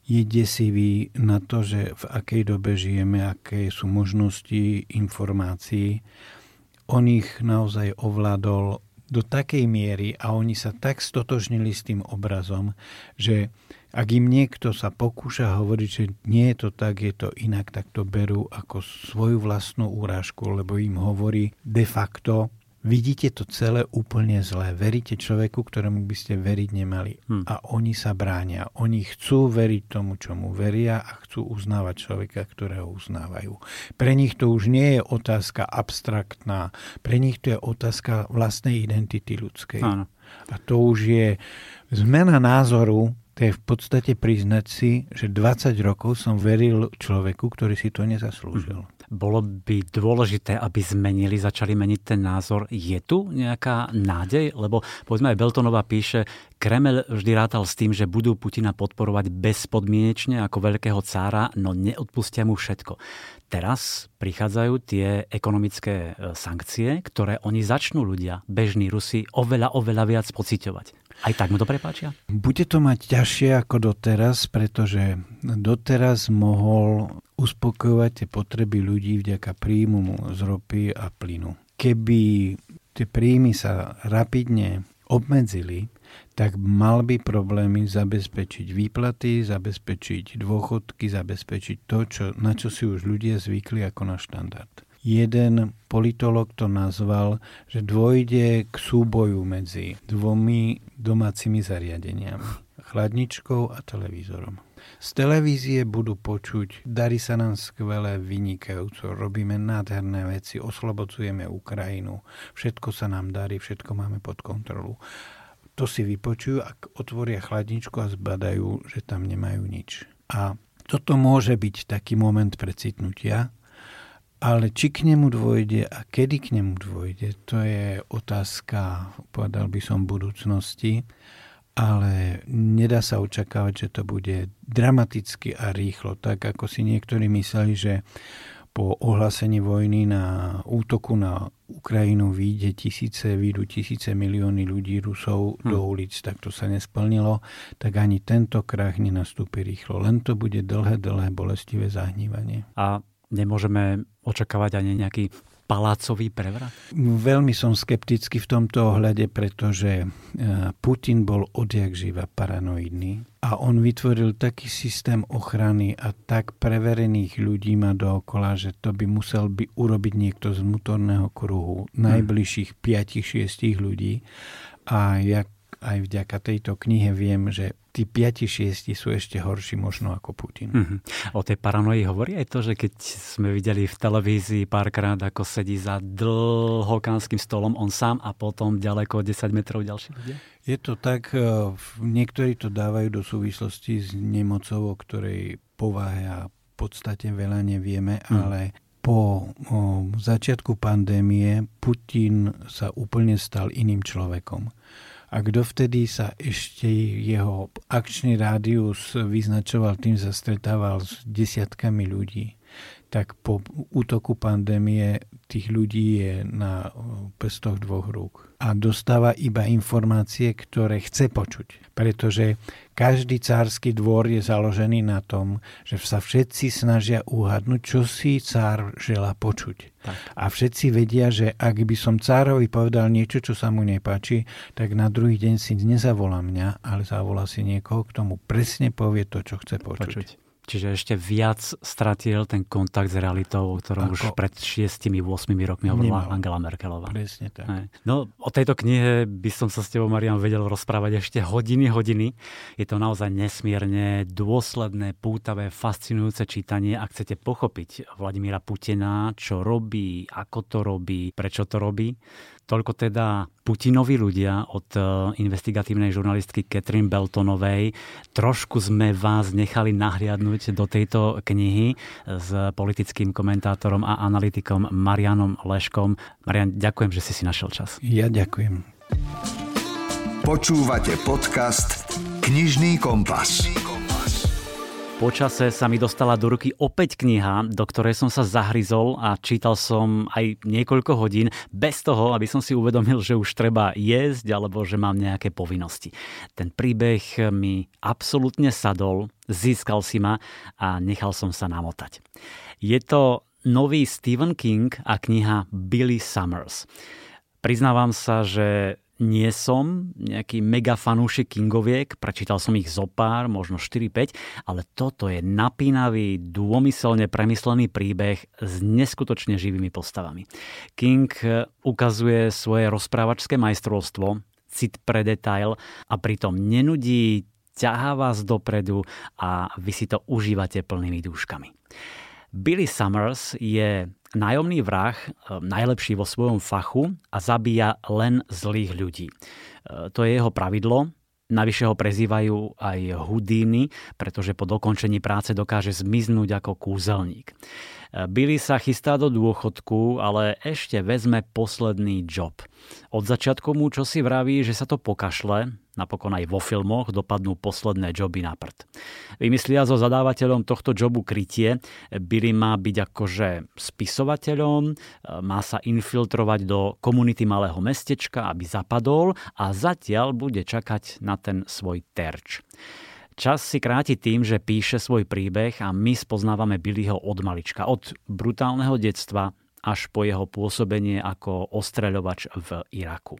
je desivý na to, že v akej dobe žijeme, aké sú možnosti informácií. On ich naozaj ovládol do takej miery a oni sa tak stotožnili s tým obrazom, že ak im niekto sa pokúša hovoriť, že nie je to tak, je to inak, tak to berú ako svoju vlastnú úrážku, lebo im hovorí de facto, vidíte to celé úplne zlé. Veríte človeku, ktorému by ste veriť nemali. Hmm. A oni sa bránia. Oni chcú veriť tomu, čomu veria a chcú uznávať človeka, ktorého uznávajú. Pre nich to už nie je otázka abstraktná. Pre nich to je otázka vlastnej identity ľudskej. Áno. A to už je zmena názoru, to je v podstate priznať si, že 20 rokov som veril človeku, ktorý si to nezaslúžil. Hmm bolo by dôležité, aby zmenili, začali meniť ten názor. Je tu nejaká nádej? Lebo povedzme aj Beltonová píše, Kremel vždy rátal s tým, že budú Putina podporovať bezpodmienečne ako veľkého cára, no neodpustia mu všetko. Teraz prichádzajú tie ekonomické e, sankcie, ktoré oni začnú ľudia, bežní Rusi, oveľa, oveľa viac pociťovať. Aj tak mu to prepáčia? Bude to mať ťažšie ako doteraz, pretože doteraz mohol uspokojovať tie potreby ľudí vďaka príjmu z ropy a plynu. Keby tie príjmy sa rapidne obmedzili, tak mal by problémy zabezpečiť výplaty, zabezpečiť dôchodky, zabezpečiť to, čo, na čo si už ľudia zvykli ako na štandard. Jeden politolog to nazval, že dôjde k súboju medzi dvomi domácimi zariadeniami. Chladničkou a televízorom. Z televízie budú počuť, darí sa nám skvelé, vynikajúco, robíme nádherné veci, oslobodzujeme Ukrajinu, všetko sa nám darí, všetko máme pod kontrolu. To si vypočujú, ak otvoria chladničku a zbadajú, že tam nemajú nič. A toto môže byť taký moment precitnutia, ale či k nemu dôjde a kedy k nemu dôjde, to je otázka, povedal by som, budúcnosti. Ale nedá sa očakávať, že to bude dramaticky a rýchlo, tak ako si niektorí mysleli, že po ohlásení vojny na útoku na Ukrajinu vyjde tisíce, výjdu tisíce milióny ľudí, Rusov hm. do ulic, tak to sa nesplnilo, tak ani tento krach nenastúpi rýchlo. Len to bude dlhé, dlhé, bolestivé zahnívanie. A nemôžeme očakávať ani nejaký palácový prevrat? Veľmi som skeptický v tomto ohľade, pretože e, Putin bol odjak živa paranoidný a on vytvoril taký systém ochrany a tak preverených ľudí má dookola, že to by musel by urobiť niekto z vnútorného kruhu hm. najbližších 5-6 ľudí a jak aj vďaka tejto knihe viem, že tí 5-6 sú ešte horší možno ako Putin. Mm-hmm. O tej paranoji hovorí aj to, že keď sme videli v televízii párkrát, ako sedí za dlhokánskym stolom on sám a potom ďaleko 10 metrov ďalší ľudia? Je to tak, e, niektorí to dávajú do súvislosti s nemocou, o ktorej povahe a podstate veľa nevieme, mm. ale po o, začiatku pandémie Putin sa úplne stal iným človekom a kto vtedy sa ešte jeho akčný rádius vyznačoval tým, sa stretával s desiatkami ľudí, tak po útoku pandémie tých ľudí je na prstoch dvoch rúk. A dostáva iba informácie, ktoré chce počuť. Pretože každý cársky dvor je založený na tom, že sa všetci snažia uhadnúť, čo si cár žela počuť. Tak. A všetci vedia, že ak by som cárovi povedal niečo, čo sa mu nepáči, tak na druhý deň si nezavolá mňa, ale zavolá si niekoho, kto mu presne povie to, čo chce počuť. počuť. Čiže ešte viac stratil ten kontakt s realitou, o ktorom Ako? už pred 6-8 rokmi hovorila Nemal. Angela Merkelová. Presne tak. Hej. No, o tejto knihe by som sa s tebou, Marian, vedel rozprávať ešte hodiny, hodiny. Je to naozaj nesmierne dôsledné, pútavé, fascinujúce čítanie. Ak chcete pochopiť Vladimíra Putina, čo robí, ako to robí, prečo to robí, Toľko teda Putinovi ľudia od e, investigatívnej žurnalistky Catherine Beltonovej. Trošku sme vás nechali nahliadnúť do tejto knihy s politickým komentátorom a analytikom Marianom Leškom. Marian, ďakujem, že si si našiel čas. Ja ďakujem. Počúvate podcast Knižný kompas. Počase sa mi dostala do ruky opäť kniha, do ktorej som sa zahryzol a čítal som aj niekoľko hodín bez toho, aby som si uvedomil, že už treba jesť alebo že mám nejaké povinnosti. Ten príbeh mi absolútne sadol, získal si ma a nechal som sa namotať. Je to nový Stephen King a kniha Billy Summers. Priznávam sa, že nie som nejaký mega fanúšik Kingoviek, prečítal som ich zo pár, možno 4-5, ale toto je napínavý, dômyselne premyslený príbeh s neskutočne živými postavami. King ukazuje svoje rozprávačské majstrovstvo, cit pre detail a pritom nenudí, ťahá vás dopredu a vy si to užívate plnými dúškami. Billy Summers je nájomný vrah, e, najlepší vo svojom fachu a zabíja len zlých ľudí. E, to je jeho pravidlo, Navyše ho prezývajú aj Houdini, pretože po dokončení práce dokáže zmiznúť ako kúzelník. Billy sa chystá do dôchodku, ale ešte vezme posledný job. Od začiatku mu čo si vraví, že sa to pokašle, napokon aj vo filmoch dopadnú posledné joby na prd. Vymyslia so zadávateľom tohto jobu krytie. Billy má byť akože spisovateľom, má sa infiltrovať do komunity malého mestečka, aby zapadol a zatiaľ bude čakať na ten svoj terč. Čas si kráti tým, že píše svoj príbeh a my spoznávame Billyho od malička, od brutálneho detstva až po jeho pôsobenie ako ostreľovač v Iraku.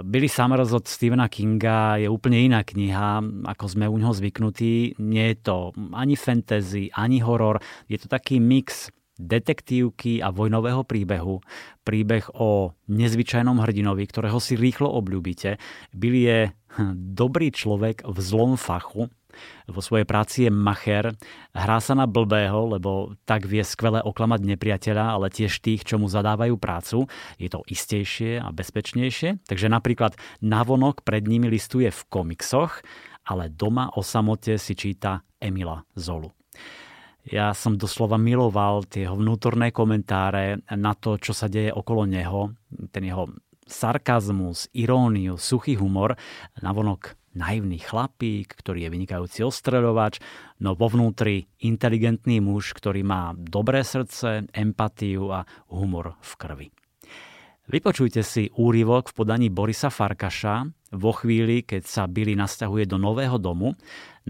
Billy Summers od Stephena Kinga je úplne iná kniha, ako sme u neho zvyknutí. Nie je to ani fantasy, ani horor. Je to taký mix detektívky a vojnového príbehu. Príbeh o nezvyčajnom hrdinovi, ktorého si rýchlo obľúbite. Billy je hm, dobrý človek v zlom fachu, vo svojej práci je macher, hrá sa na blbého, lebo tak vie skvele oklamať nepriateľa, ale tiež tých, čo mu zadávajú prácu. Je to istejšie a bezpečnejšie. Takže napríklad navonok pred nimi listuje v komiksoch, ale doma o samote si číta Emila Zolu. Ja som doslova miloval tie vnútorné komentáre na to, čo sa deje okolo neho, ten jeho sarkazmus, iróniu, suchý humor, navonok naivný chlapík, ktorý je vynikajúci ostreľovač, no vo vnútri inteligentný muž, ktorý má dobré srdce, empatiu a humor v krvi. Vypočujte si úryvok v podaní Borisa Farkaša. Vo chvíli, keď sa Billy nasťahuje do nového domu,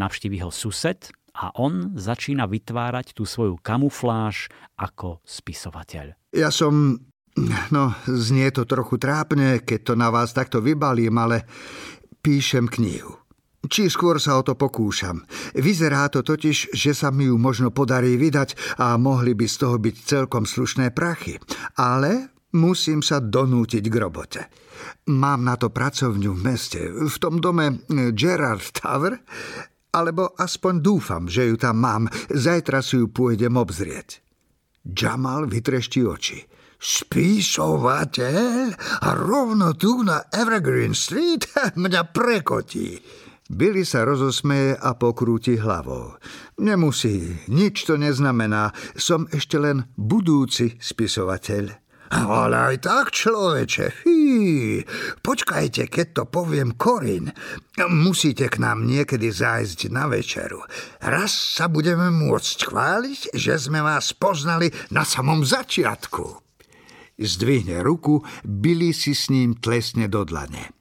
navštíví ho sused a on začína vytvárať tú svoju kamufláž ako spisovateľ. Ja som... No, znie to trochu trápne, keď to na vás takto vybalím, ale píšem knihu. Či skôr sa o to pokúšam. Vyzerá to totiž, že sa mi ju možno podarí vydať a mohli by z toho byť celkom slušné prachy. Ale musím sa donútiť k robote. Mám na to pracovňu v meste, v tom dome Gerard Tower, alebo aspoň dúfam, že ju tam mám. Zajtra si ju pôjdem obzrieť. Jamal vytreští oči. Spisovateľ? A rovno tu na Evergreen Street? Mňa prekotí. Billy sa rozosmeje a pokrúti hlavou. Nemusí, nič to neznamená. Som ešte len budúci spisovateľ. Ale aj tak, človeče, fí, počkajte, keď to poviem Korin. Musíte k nám niekedy zájsť na večeru. Raz sa budeme môcť chváliť, že sme vás poznali na samom začiatku. Zdvihne ruku, Billy si s ním tlesne do dlane.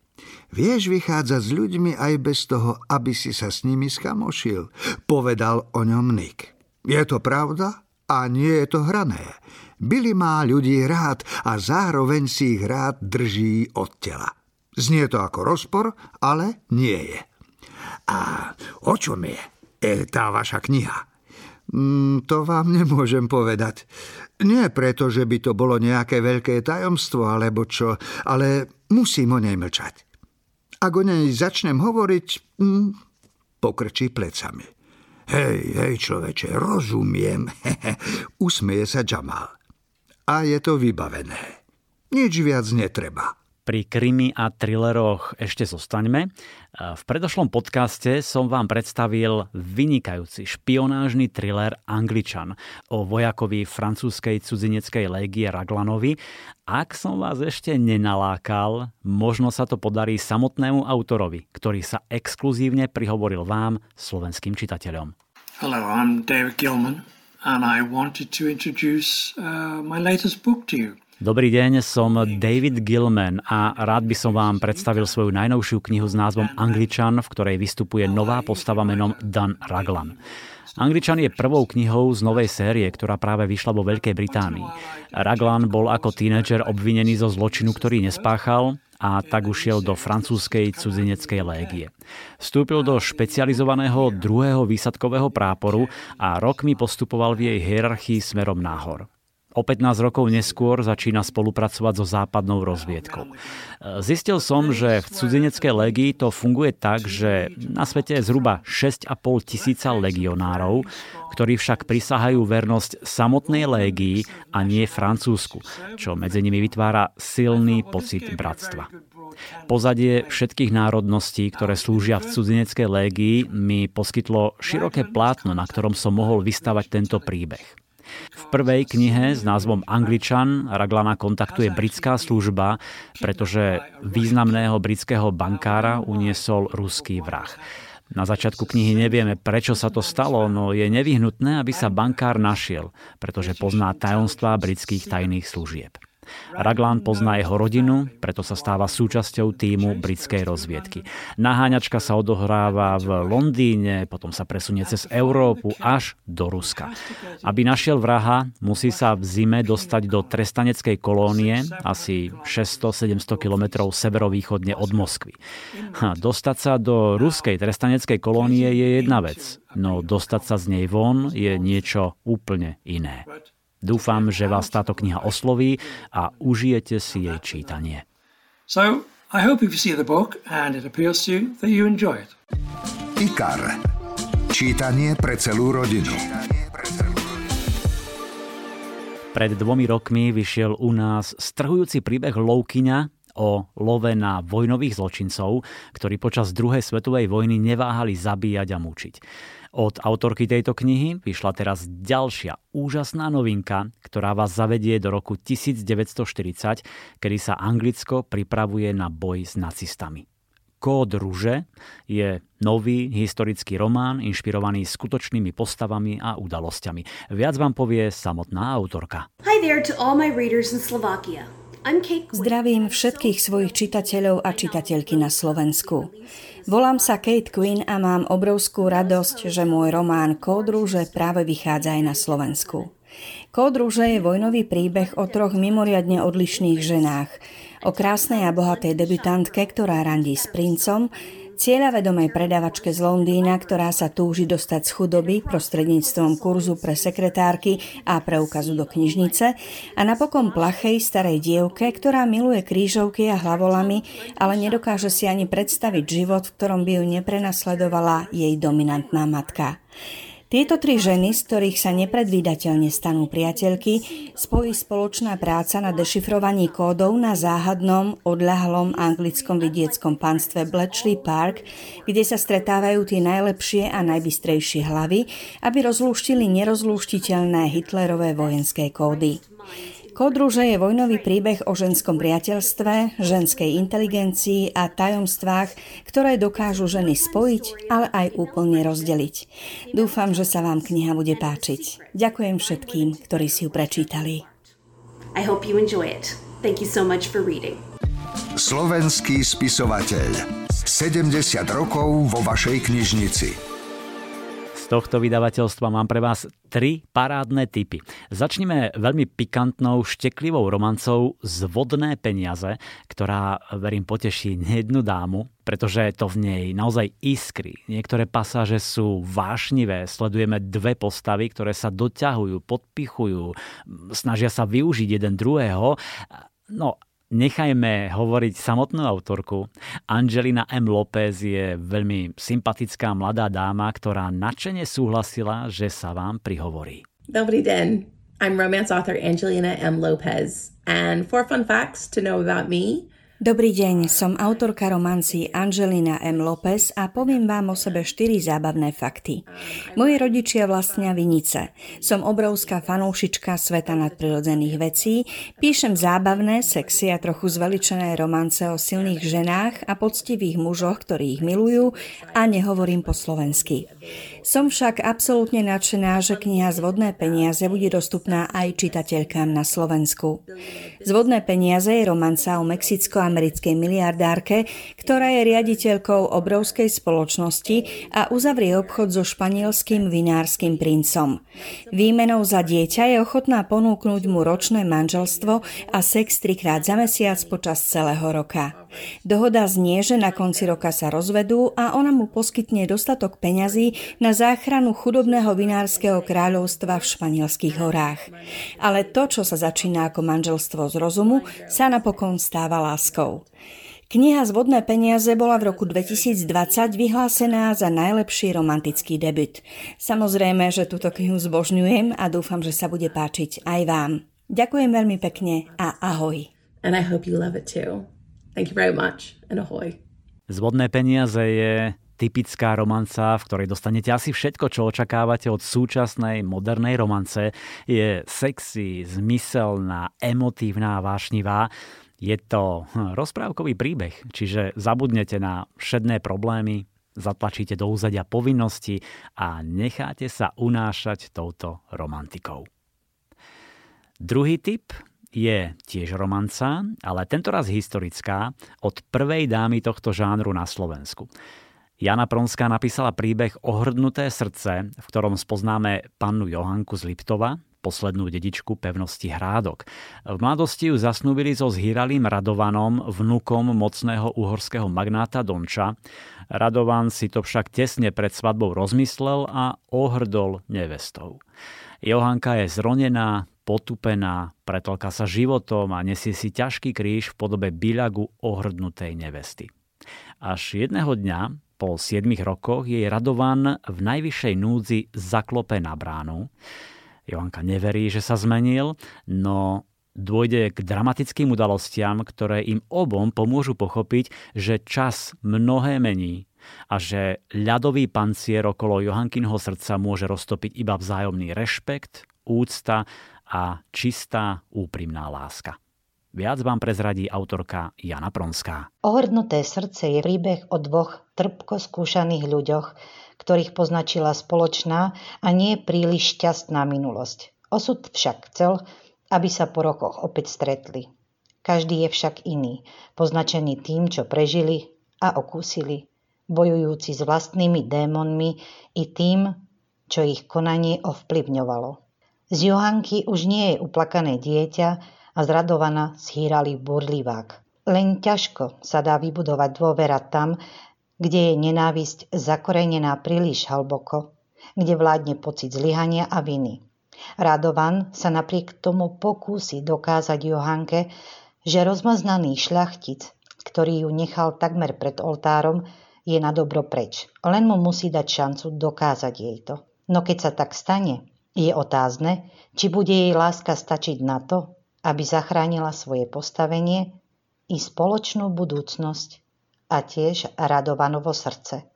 Vieš vychádzať s ľuďmi aj bez toho, aby si sa s nimi skamošil, povedal o ňom Nick. Je to pravda a nie je to hrané. Billy má ľudí rád a zároveň si ich rád drží od tela. Znie to ako rozpor, ale nie je. A o čom je e, tá vaša kniha? Mm, to vám nemôžem povedať. Nie preto, že by to bolo nejaké veľké tajomstvo alebo čo, ale musím o nej mlčať. Ak o nej začnem hovoriť, mm, pokrčí plecami. Hej, hej, človeče, rozumiem. Usmeje sa Jamal a je to vybavené. Nič viac netreba. Pri krimi a thrilleroch ešte zostaňme. V predošlom podcaste som vám predstavil vynikajúci špionážny thriller Angličan o vojakovi francúzskej cudzineckej légie Raglanovi. Ak som vás ešte nenalákal, možno sa to podarí samotnému autorovi, ktorý sa exkluzívne prihovoril vám, slovenským čitateľom. Hello, I'm David Gilman and I wanted to introduce uh, my latest book to you. Dobrý deň, som David Gilman a rád by som vám predstavil svoju najnovšiu knihu s názvom Angličan, v ktorej vystupuje nová postava menom Dan Raglan. Angličan je prvou knihou z novej série, ktorá práve vyšla vo Veľkej Británii. Raglan bol ako tínedžer obvinený zo zločinu, ktorý nespáchal a tak ušiel do francúzskej cudzineckej légie. Vstúpil do špecializovaného druhého výsadkového práporu a rokmi postupoval v jej hierarchii smerom nahor. O 15 rokov neskôr začína spolupracovať so západnou rozviedkou. Zistil som, že v cudzineckej legii to funguje tak, že na svete je zhruba 6,5 tisíca legionárov, ktorí však prisahajú vernosť samotnej légii a nie Francúzsku, čo medzi nimi vytvára silný pocit bratstva. Pozadie všetkých národností, ktoré slúžia v cudzineckej légii, mi poskytlo široké plátno, na ktorom som mohol vystavať tento príbeh. V prvej knihe s názvom Angličan Raglana kontaktuje britská služba, pretože významného britského bankára uniesol ruský vrah. Na začiatku knihy nevieme, prečo sa to stalo, no je nevyhnutné, aby sa bankár našiel, pretože pozná tajomstvá britských tajných služieb. Raglan pozná jeho rodinu, preto sa stáva súčasťou týmu britskej rozviedky. Naháňačka sa odohráva v Londýne, potom sa presunie cez Európu až do Ruska. Aby našiel vraha, musí sa v zime dostať do trestaneckej kolónie, asi 600-700 kilometrov severovýchodne od Moskvy. Ha, dostať sa do ruskej trestaneckej kolónie je jedna vec, no dostať sa z nej von je niečo úplne iné. Dúfam, že vás táto kniha osloví a užijete si jej čítanie. So, I hope if you see the book and it appeals to you, that you enjoy it. IKAR. Čítanie pre celú rodinu. Pred dvomi rokmi vyšiel u nás strhujúci príbeh Loukyňa o love na vojnových zločincov, ktorí počas druhej svetovej vojny neváhali zabíjať a mučiť. Od autorky tejto knihy vyšla teraz ďalšia úžasná novinka, ktorá vás zavedie do roku 1940, kedy sa Anglicko pripravuje na boj s nacistami. Kód ruže je nový historický román inšpirovaný skutočnými postavami a udalosťami. Viac vám povie samotná autorka. Hi there to all my readers in Slovakia. Zdravím všetkých svojich čitateľov a čitateľky na Slovensku. Volám sa Kate Quinn a mám obrovskú radosť, že môj román Kód práve vychádza aj na Slovensku. Kód je vojnový príbeh o troch mimoriadne odlišných ženách. O krásnej a bohatej debutantke, ktorá randí s princom, Cieľavedomej predavačke z Londýna, ktorá sa túži dostať z chudoby prostredníctvom kurzu pre sekretárky a preukazu do knižnice a napokon plachej starej dievke, ktorá miluje krížovky a hlavolami, ale nedokáže si ani predstaviť život, v ktorom by ju neprenasledovala jej dominantná matka. Tieto tri ženy, z ktorých sa nepredvídateľne stanú priateľky, spojí spoločná práca na dešifrovaní kódov na záhadnom, odľahlom anglickom vidieckom panstve Bletchley Park, kde sa stretávajú tie najlepšie a najbystrejšie hlavy, aby rozlúštili nerozlúštiteľné Hitlerové vojenské kódy. Kodruže je vojnový príbeh o ženskom priateľstve, ženskej inteligencii a tajomstvách, ktoré dokážu ženy spojiť, ale aj úplne rozdeliť. Dúfam, že sa vám kniha bude páčiť. Ďakujem všetkým, ktorí si ju prečítali. I hope you enjoy it. Thank you so much for reading. Slovenský spisovateľ. 70 rokov vo vašej knižnici. Z tohto vydavateľstva mám pre vás tri parádne typy. Začneme veľmi pikantnou, šteklivou romancou z vodné peniaze, ktorá, verím, poteší nejednu dámu, pretože to v nej naozaj iskry. Niektoré pasáže sú vášnivé, sledujeme dve postavy, ktoré sa doťahujú, podpichujú, snažia sa využiť jeden druhého. No Nechajme hovoriť samotnú autorku. Angelina M. López je veľmi sympatická mladá dáma, ktorá nadšene súhlasila, že sa vám prihovorí. Dobrý den. I'm romance author Angelina M. Lopez. And four fun facts to know about me. Dobrý deň, som autorka romancí Angelina M. Lopez a poviem vám o sebe štyri zábavné fakty. Moji rodičia vlastnia Vinice. Som obrovská fanúšička sveta nadprirodzených vecí, píšem zábavné, sexy a trochu zveličené romance o silných ženách a poctivých mužoch, ktorí ich milujú a nehovorím po slovensky. Som však absolútne nadšená, že kniha Zvodné peniaze bude dostupná aj čitateľkám na Slovensku. Zvodné peniaze je romanca o mexicko americkej miliardárke, ktorá je riaditeľkou obrovskej spoločnosti a uzavrie obchod so španielským vinárskym princom. Výmenou za dieťa je ochotná ponúknuť mu ročné manželstvo a sex trikrát za mesiac počas celého roka. Dohoda znie, že na konci roka sa rozvedú a ona mu poskytne dostatok peňazí na záchranu chudobného vinárskeho kráľovstva v španielských horách. Ale to, čo sa začína ako manželstvo z rozumu, sa napokon stáva láskou. Kniha Zvodné peniaze bola v roku 2020 vyhlásená za najlepší romantický debut. Samozrejme, že túto knihu zbožňujem a dúfam, že sa bude páčiť aj vám. Ďakujem veľmi pekne a ahoj. And I hope you love it too. Thank you very much and ahoj. Zvodné peniaze je typická romanca, v ktorej dostanete asi všetko, čo očakávate od súčasnej modernej romance. Je sexy, zmyselná, emotívna a vášnivá. Je to hm, rozprávkový príbeh, čiže zabudnete na všedné problémy, zatlačíte do úzadia povinnosti a necháte sa unášať touto romantikou. Druhý typ je tiež romanca, ale tentoraz historická, od prvej dámy tohto žánru na Slovensku. Jana Pronská napísala príbeh Ohrdnuté srdce, v ktorom spoznáme pannu Johanku z Liptova, poslednú dedičku pevnosti Hrádok. V mladosti ju zasnúbili so zhýralým Radovanom, vnukom mocného uhorského magnáta Donča. Radovan si to však tesne pred svadbou rozmyslel a ohrdol nevestou. Johanka je zronená, potupená, pretlka sa životom a nesie si ťažký kríž v podobe byľagu ohrdnutej nevesty. Až jedného dňa, po 7 rokoch, jej Radovan v najvyššej núdzi zaklope na bránu. Joanka neverí, že sa zmenil, no dôjde k dramatickým udalostiam, ktoré im obom pomôžu pochopiť, že čas mnohé mení a že ľadový pancier okolo Johankinho srdca môže roztopiť iba vzájomný rešpekt, úcta a čistá úprimná láska. Viac vám prezradí autorka Jana Pronská. Ohrdnuté srdce je príbeh o dvoch trpko skúšaných ľuďoch, ktorých poznačila spoločná a nie príliš šťastná minulosť. Osud však chcel, aby sa po rokoch opäť stretli. Každý je však iný, poznačený tým, čo prežili a okúsili, bojujúci s vlastnými démonmi i tým, čo ich konanie ovplyvňovalo. Z Johanky už nie je uplakané dieťa a zradovaná schýrali burlivák. Len ťažko sa dá vybudovať dôvera tam, kde je nenávisť zakorenená príliš hlboko, kde vládne pocit zlyhania a viny. Radovan sa napriek tomu pokúsi dokázať Johanke, že rozmaznaný šľachtic, ktorý ju nechal takmer pred oltárom, je na dobro preč. Len mu musí dať šancu dokázať jej to. No keď sa tak stane, je otázne, či bude jej láska stačiť na to, aby zachránila svoje postavenie i spoločnú budúcnosť a tiež Radovanovo srdce.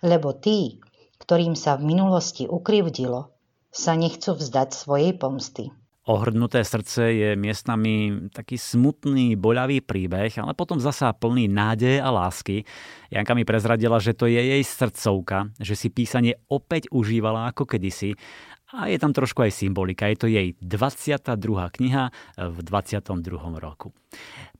Lebo tí, ktorým sa v minulosti ukrivdilo, sa nechcú vzdať svojej pomsty. Ohrdnuté srdce je miestami taký smutný, boľavý príbeh, ale potom zasa plný nádeje a lásky. Janka mi prezradila, že to je jej srdcovka, že si písanie opäť užívala ako kedysi a je tam trošku aj symbolika. Je to jej 22. kniha v 22. roku.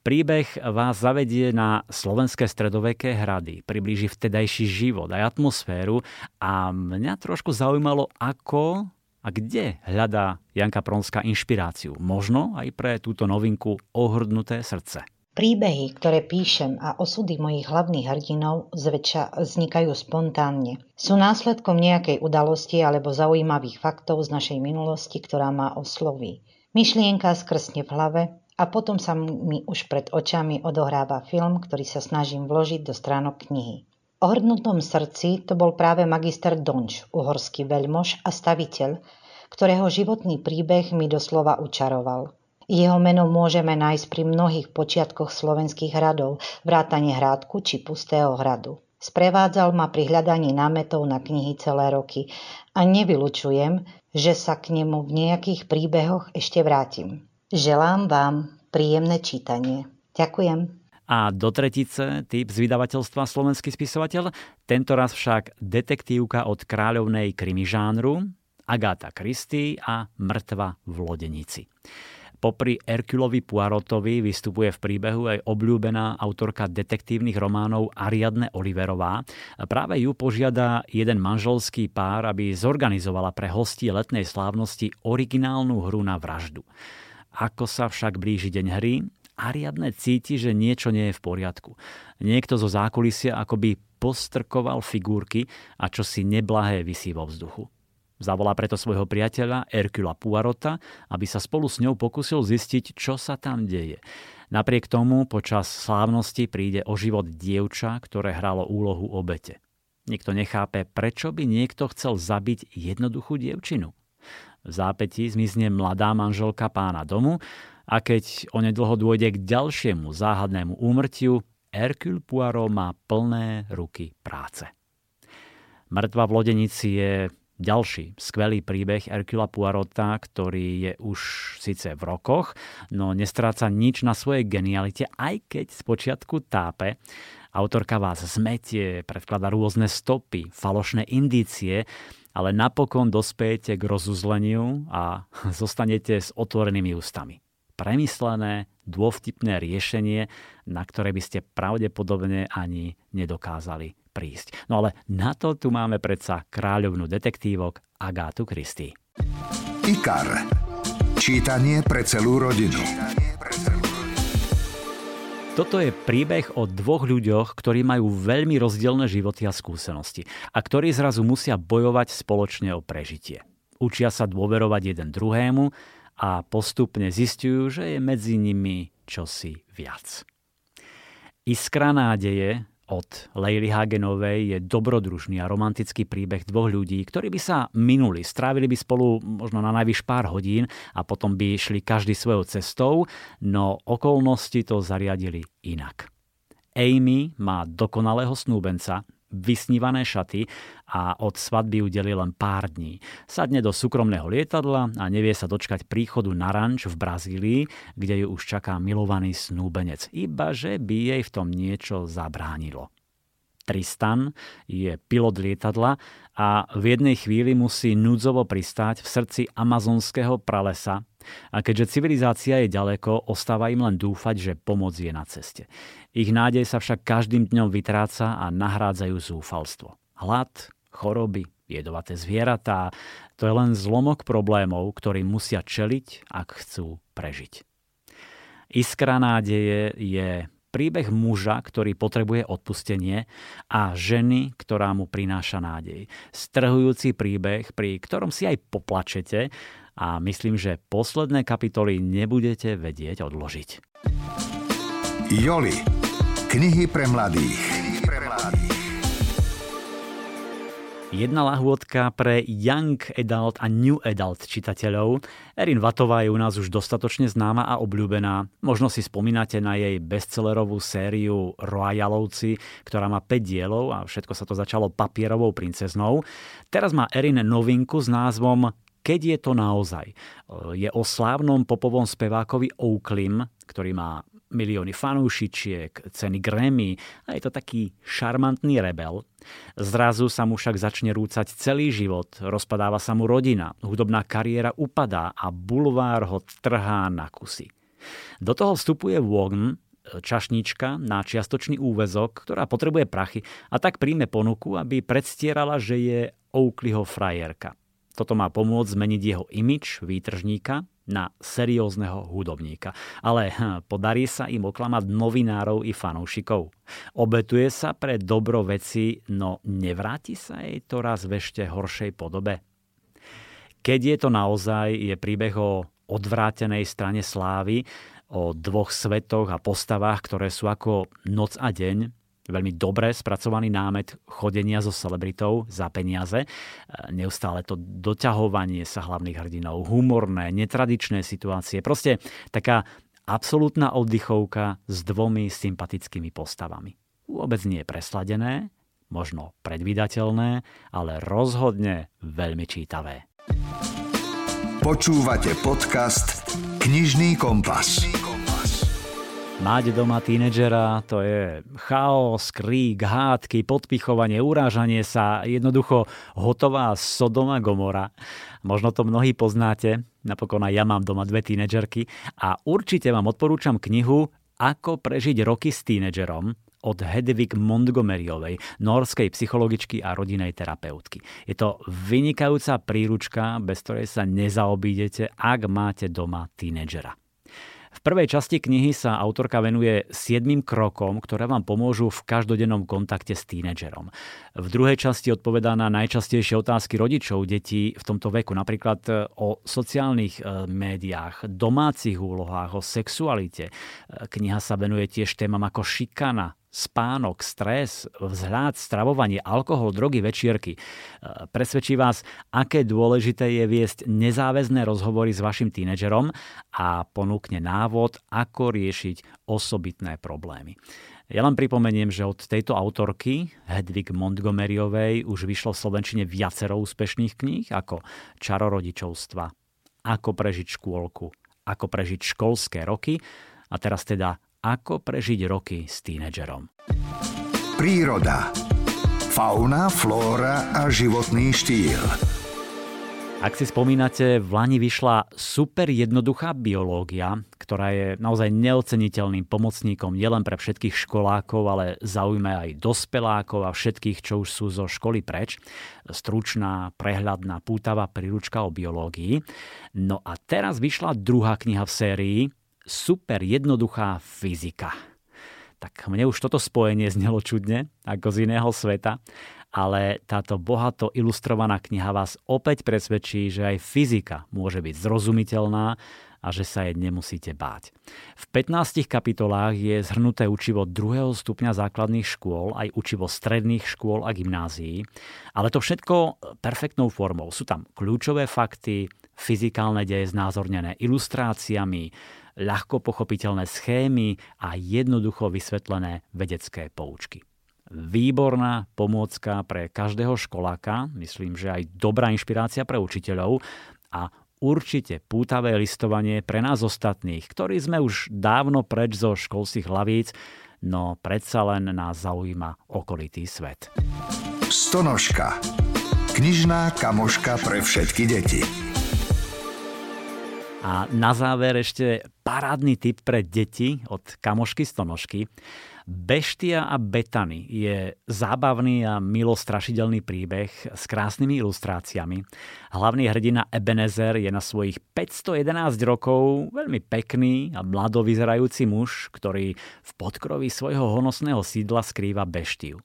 Príbeh vás zavedie na slovenské stredoveké hrady, priblíži vtedajší život aj atmosféru a mňa trošku zaujímalo, ako a kde hľadá Janka Pronská inšpiráciu? Možno aj pre túto novinku Ohrdnuté srdce. Príbehy, ktoré píšem a osudy mojich hlavných hrdinov zväčša vznikajú spontánne. Sú následkom nejakej udalosti alebo zaujímavých faktov z našej minulosti, ktorá ma osloví. Myšlienka skrsne v hlave a potom sa mi už pred očami odohráva film, ktorý sa snažím vložiť do stránok knihy. O hrdnutom srdci to bol práve magister Donč, uhorský veľmož a staviteľ, ktorého životný príbeh mi doslova učaroval. Jeho meno môžeme nájsť pri mnohých počiatkoch slovenských hradov, vrátane hrádku či pustého hradu. Sprevádzal ma pri hľadaní námetov na knihy celé roky a nevylučujem, že sa k nemu v nejakých príbehoch ešte vrátim. Želám vám príjemné čítanie. Ďakujem. A do tretice typ z vydavateľstva Slovenský spisovateľ, tento raz však detektívka od kráľovnej krimi žánru, Agáta Christie a Mŕtva v lodenici. Popri Erkulovi Poirotovi vystupuje v príbehu aj obľúbená autorka detektívnych románov Ariadne Oliverová. Práve ju požiada jeden manželský pár, aby zorganizovala pre hostí letnej slávnosti originálnu hru na vraždu. Ako sa však blíži deň hry, Ariadne cíti, že niečo nie je v poriadku. Niekto zo zákulisia akoby postrkoval figurky a čo si neblahé vysí vo vzduchu. Zavolá preto svojho priateľa Erkula Puarota, aby sa spolu s ňou pokusil zistiť, čo sa tam deje. Napriek tomu počas slávnosti príde o život dievča, ktoré hralo úlohu obete. Nikto nechápe, prečo by niekto chcel zabiť jednoduchú dievčinu. V zápätí zmizne mladá manželka pána domu a keď onedlho dôjde k ďalšiemu záhadnému úmrtiu, Hercule Poirot má plné ruky práce. Mŕtva v lodenici je ďalší skvelý príbeh Hercula Poirota, ktorý je už síce v rokoch, no nestráca nič na svojej genialite, aj keď spočiatku tápe. Autorka vás zmetie, predklada rôzne stopy, falošné indície, ale napokon dospejete k rozuzleniu a zostanete s otvorenými ústami premyslené, dôvtipné riešenie, na ktoré by ste pravdepodobne ani nedokázali prísť. No ale na to tu máme predsa kráľovnú detektívok Agátu Kristy. IKAR. Čítanie pre celú rodinu. Toto je príbeh o dvoch ľuďoch, ktorí majú veľmi rozdielne životy a skúsenosti a ktorí zrazu musia bojovať spoločne o prežitie. Učia sa dôverovať jeden druhému a postupne zistujú, že je medzi nimi čosi viac. Iskra nádeje od Leily Hagenovej je dobrodružný a romantický príbeh dvoch ľudí, ktorí by sa minuli, strávili by spolu možno na najvyš pár hodín a potom by šli každý svojou cestou, no okolnosti to zariadili inak. Amy má dokonalého snúbenca, vysnívané šaty a od svadby udelí len pár dní. Sadne do súkromného lietadla a nevie sa dočkať príchodu na ranč v Brazílii, kde ju už čaká milovaný snúbenec. Iba, že by jej v tom niečo zabránilo. Tristan je pilot lietadla a v jednej chvíli musí núdzovo pristáť v srdci amazonského pralesa a keďže civilizácia je ďaleko, ostáva im len dúfať, že pomoc je na ceste. Ich nádej sa však každým dňom vytráca a nahrádzajú zúfalstvo. Hlad, choroby, jedovaté zvieratá, to je len zlomok problémov, ktorým musia čeliť, ak chcú prežiť. Iskra nádeje je príbeh muža, ktorý potrebuje odpustenie a ženy, ktorá mu prináša nádej. Strhujúci príbeh, pri ktorom si aj poplačete a myslím, že posledné kapitoly nebudete vedieť odložiť. Joli. Knihy pre mladých. Jedna lahôdka pre young adult a new adult čitateľov. Erin Vatová je u nás už dostatočne známa a obľúbená. Možno si spomínate na jej bestsellerovú sériu Royalovci, ktorá má 5 dielov a všetko sa to začalo papierovou princeznou. Teraz má Erin novinku s názvom keď je to naozaj. Je o slávnom popovom spevákovi Oaklim, ktorý má milióny fanúšičiek, ceny Grammy a je to taký šarmantný rebel. Zrazu sa mu však začne rúcať celý život, rozpadáva sa mu rodina, hudobná kariéra upadá a bulvár ho trhá na kusy. Do toho vstupuje Wogn, čašnička na čiastočný úvezok, ktorá potrebuje prachy a tak príjme ponuku, aby predstierala, že je Oakleyho frajerka. Toto má pomôcť zmeniť jeho imič výtržníka na seriózneho hudobníka. Ale hm, podarí sa im oklamať novinárov i fanúšikov. Obetuje sa pre dobro veci, no nevráti sa jej to raz v ešte horšej podobe. Keď je to naozaj, je príbeh o odvrátenej strane slávy, o dvoch svetoch a postavách, ktoré sú ako noc a deň, veľmi dobre spracovaný námet chodenia so celebritou za peniaze. E, neustále to doťahovanie sa hlavných hrdinov, humorné, netradičné situácie. Proste taká absolútna oddychovka s dvomi sympatickými postavami. Vôbec nie je presladené, možno predvídateľné, ale rozhodne veľmi čítavé. Počúvate podcast Knižný kompas. Mať doma tínedžera, to je chaos, krík, hádky, podpichovanie, urážanie sa, jednoducho hotová Sodoma Gomora. Možno to mnohí poznáte, napokon aj ja mám doma dve tínedžerky a určite vám odporúčam knihu Ako prežiť roky s tínedžerom od Hedvig Montgomeryovej, norskej psychologičky a rodinej terapeutky. Je to vynikajúca príručka, bez ktorej sa nezaobídete, ak máte doma tínedžera. Prvej časti knihy sa autorka venuje siedmým krokom, ktoré vám pomôžu v každodennom kontakte s tínedžerom. V druhej časti odpovedá na najčastejšie otázky rodičov detí v tomto veku, napríklad e, o sociálnych e, médiách, domácich úlohách, o sexualite. E, kniha sa venuje tiež témam ako šikana, spánok, stres, vzhľad, stravovanie, alkohol, drogy, večierky. E, presvedčí vás, aké dôležité je viesť nezáväzné rozhovory s vašim tínedžerom a ponúkne návod, ako riešiť osobitné problémy. Ja len pripomeniem, že od tejto autorky, Hedvig Montgomeryovej, už vyšlo v Slovenčine viacero úspešných kníh, ako Čaro Ako prežiť škôlku, Ako prežiť školské roky a teraz teda ako prežiť roky s tínedžerom. Príroda. Fauna, flóra a životný štýl. Ak si spomínate, v Lani vyšla super jednoduchá biológia, ktorá je naozaj neoceniteľným pomocníkom nielen pre všetkých školákov, ale zaujíma aj dospelákov a všetkých, čo už sú zo školy preč. Stručná, prehľadná, pútavá príručka o biológii. No a teraz vyšla druhá kniha v sérii, super jednoduchá fyzika. Tak mne už toto spojenie znelo čudne, ako z iného sveta, ale táto bohato ilustrovaná kniha vás opäť presvedčí, že aj fyzika môže byť zrozumiteľná a že sa jej nemusíte báť. V 15 kapitolách je zhrnuté učivo druhého stupňa základných škôl, aj učivo stredných škôl a gymnázií, ale to všetko perfektnou formou. Sú tam kľúčové fakty, fyzikálne deje znázornené ilustráciami, ľahko pochopiteľné schémy a jednoducho vysvetlené vedecké poučky. Výborná pomôcka pre každého školáka, myslím, že aj dobrá inšpirácia pre učiteľov a určite pútavé listovanie pre nás ostatných, ktorí sme už dávno preč zo školských hlavíc, no predsa len nás zaujíma okolitý svet. Stonožka. Knižná kamoška pre všetky deti. A na záver ešte parádny tip pre deti od kamošky Stonožky. Beštia a Betany je zábavný a milostrašidelný príbeh s krásnymi ilustráciami. Hlavný hrdina Ebenezer je na svojich 511 rokov veľmi pekný a mlado vyzerajúci muž, ktorý v podkroví svojho honosného sídla skrýva beštiu.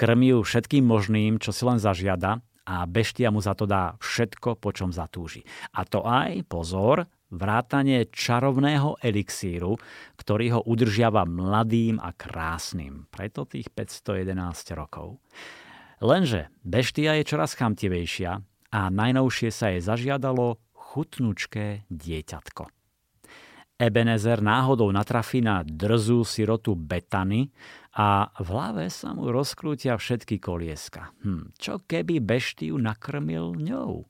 Krmí ju všetkým možným, čo si len zažiada a beštia mu za to dá všetko, po čom zatúži. A to aj, pozor, vrátanie čarovného elixíru, ktorý ho udržiava mladým a krásnym. Preto tých 511 rokov. Lenže beštia je čoraz chamtivejšia a najnovšie sa jej zažiadalo chutnučké dieťatko. Ebenezer náhodou natrafí na drzú sirotu Betany a v hlave sa mu rozkrútia všetky kolieska. Hm, čo keby beštiu nakrmil ňou?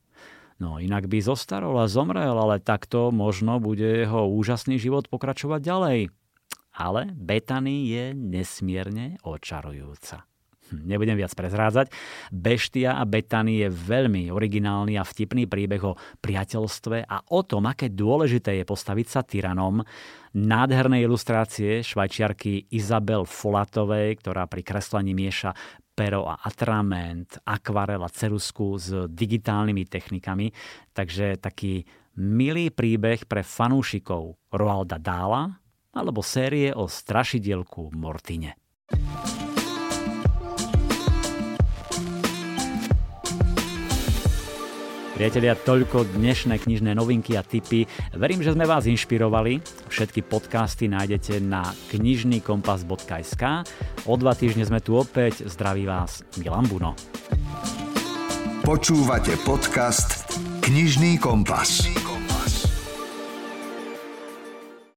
No inak by zostarol a zomrel, ale takto možno bude jeho úžasný život pokračovať ďalej. Ale Betany je nesmierne očarujúca. Nebudem viac prezrádzať. Beštia a Betany je veľmi originálny a vtipný príbeh o priateľstve a o tom, aké dôležité je postaviť sa tyranom. Nádherné ilustrácie švajčiarky Izabel Folatovej, ktorá pri kreslení mieša pero a atrament, akvarel a cerusku s digitálnymi technikami. Takže taký milý príbeh pre fanúšikov Roalda Dála alebo série o strašidielku Mortine. Priatelia, toľko dnešné knižné novinky a tipy. Verím, že sme vás inšpirovali. Všetky podcasty nájdete na knižnýkompas.sk. O dva týždne sme tu opäť. Zdraví vás Milan Buno. Počúvate podcast Knižný kompas. Knižný kompas.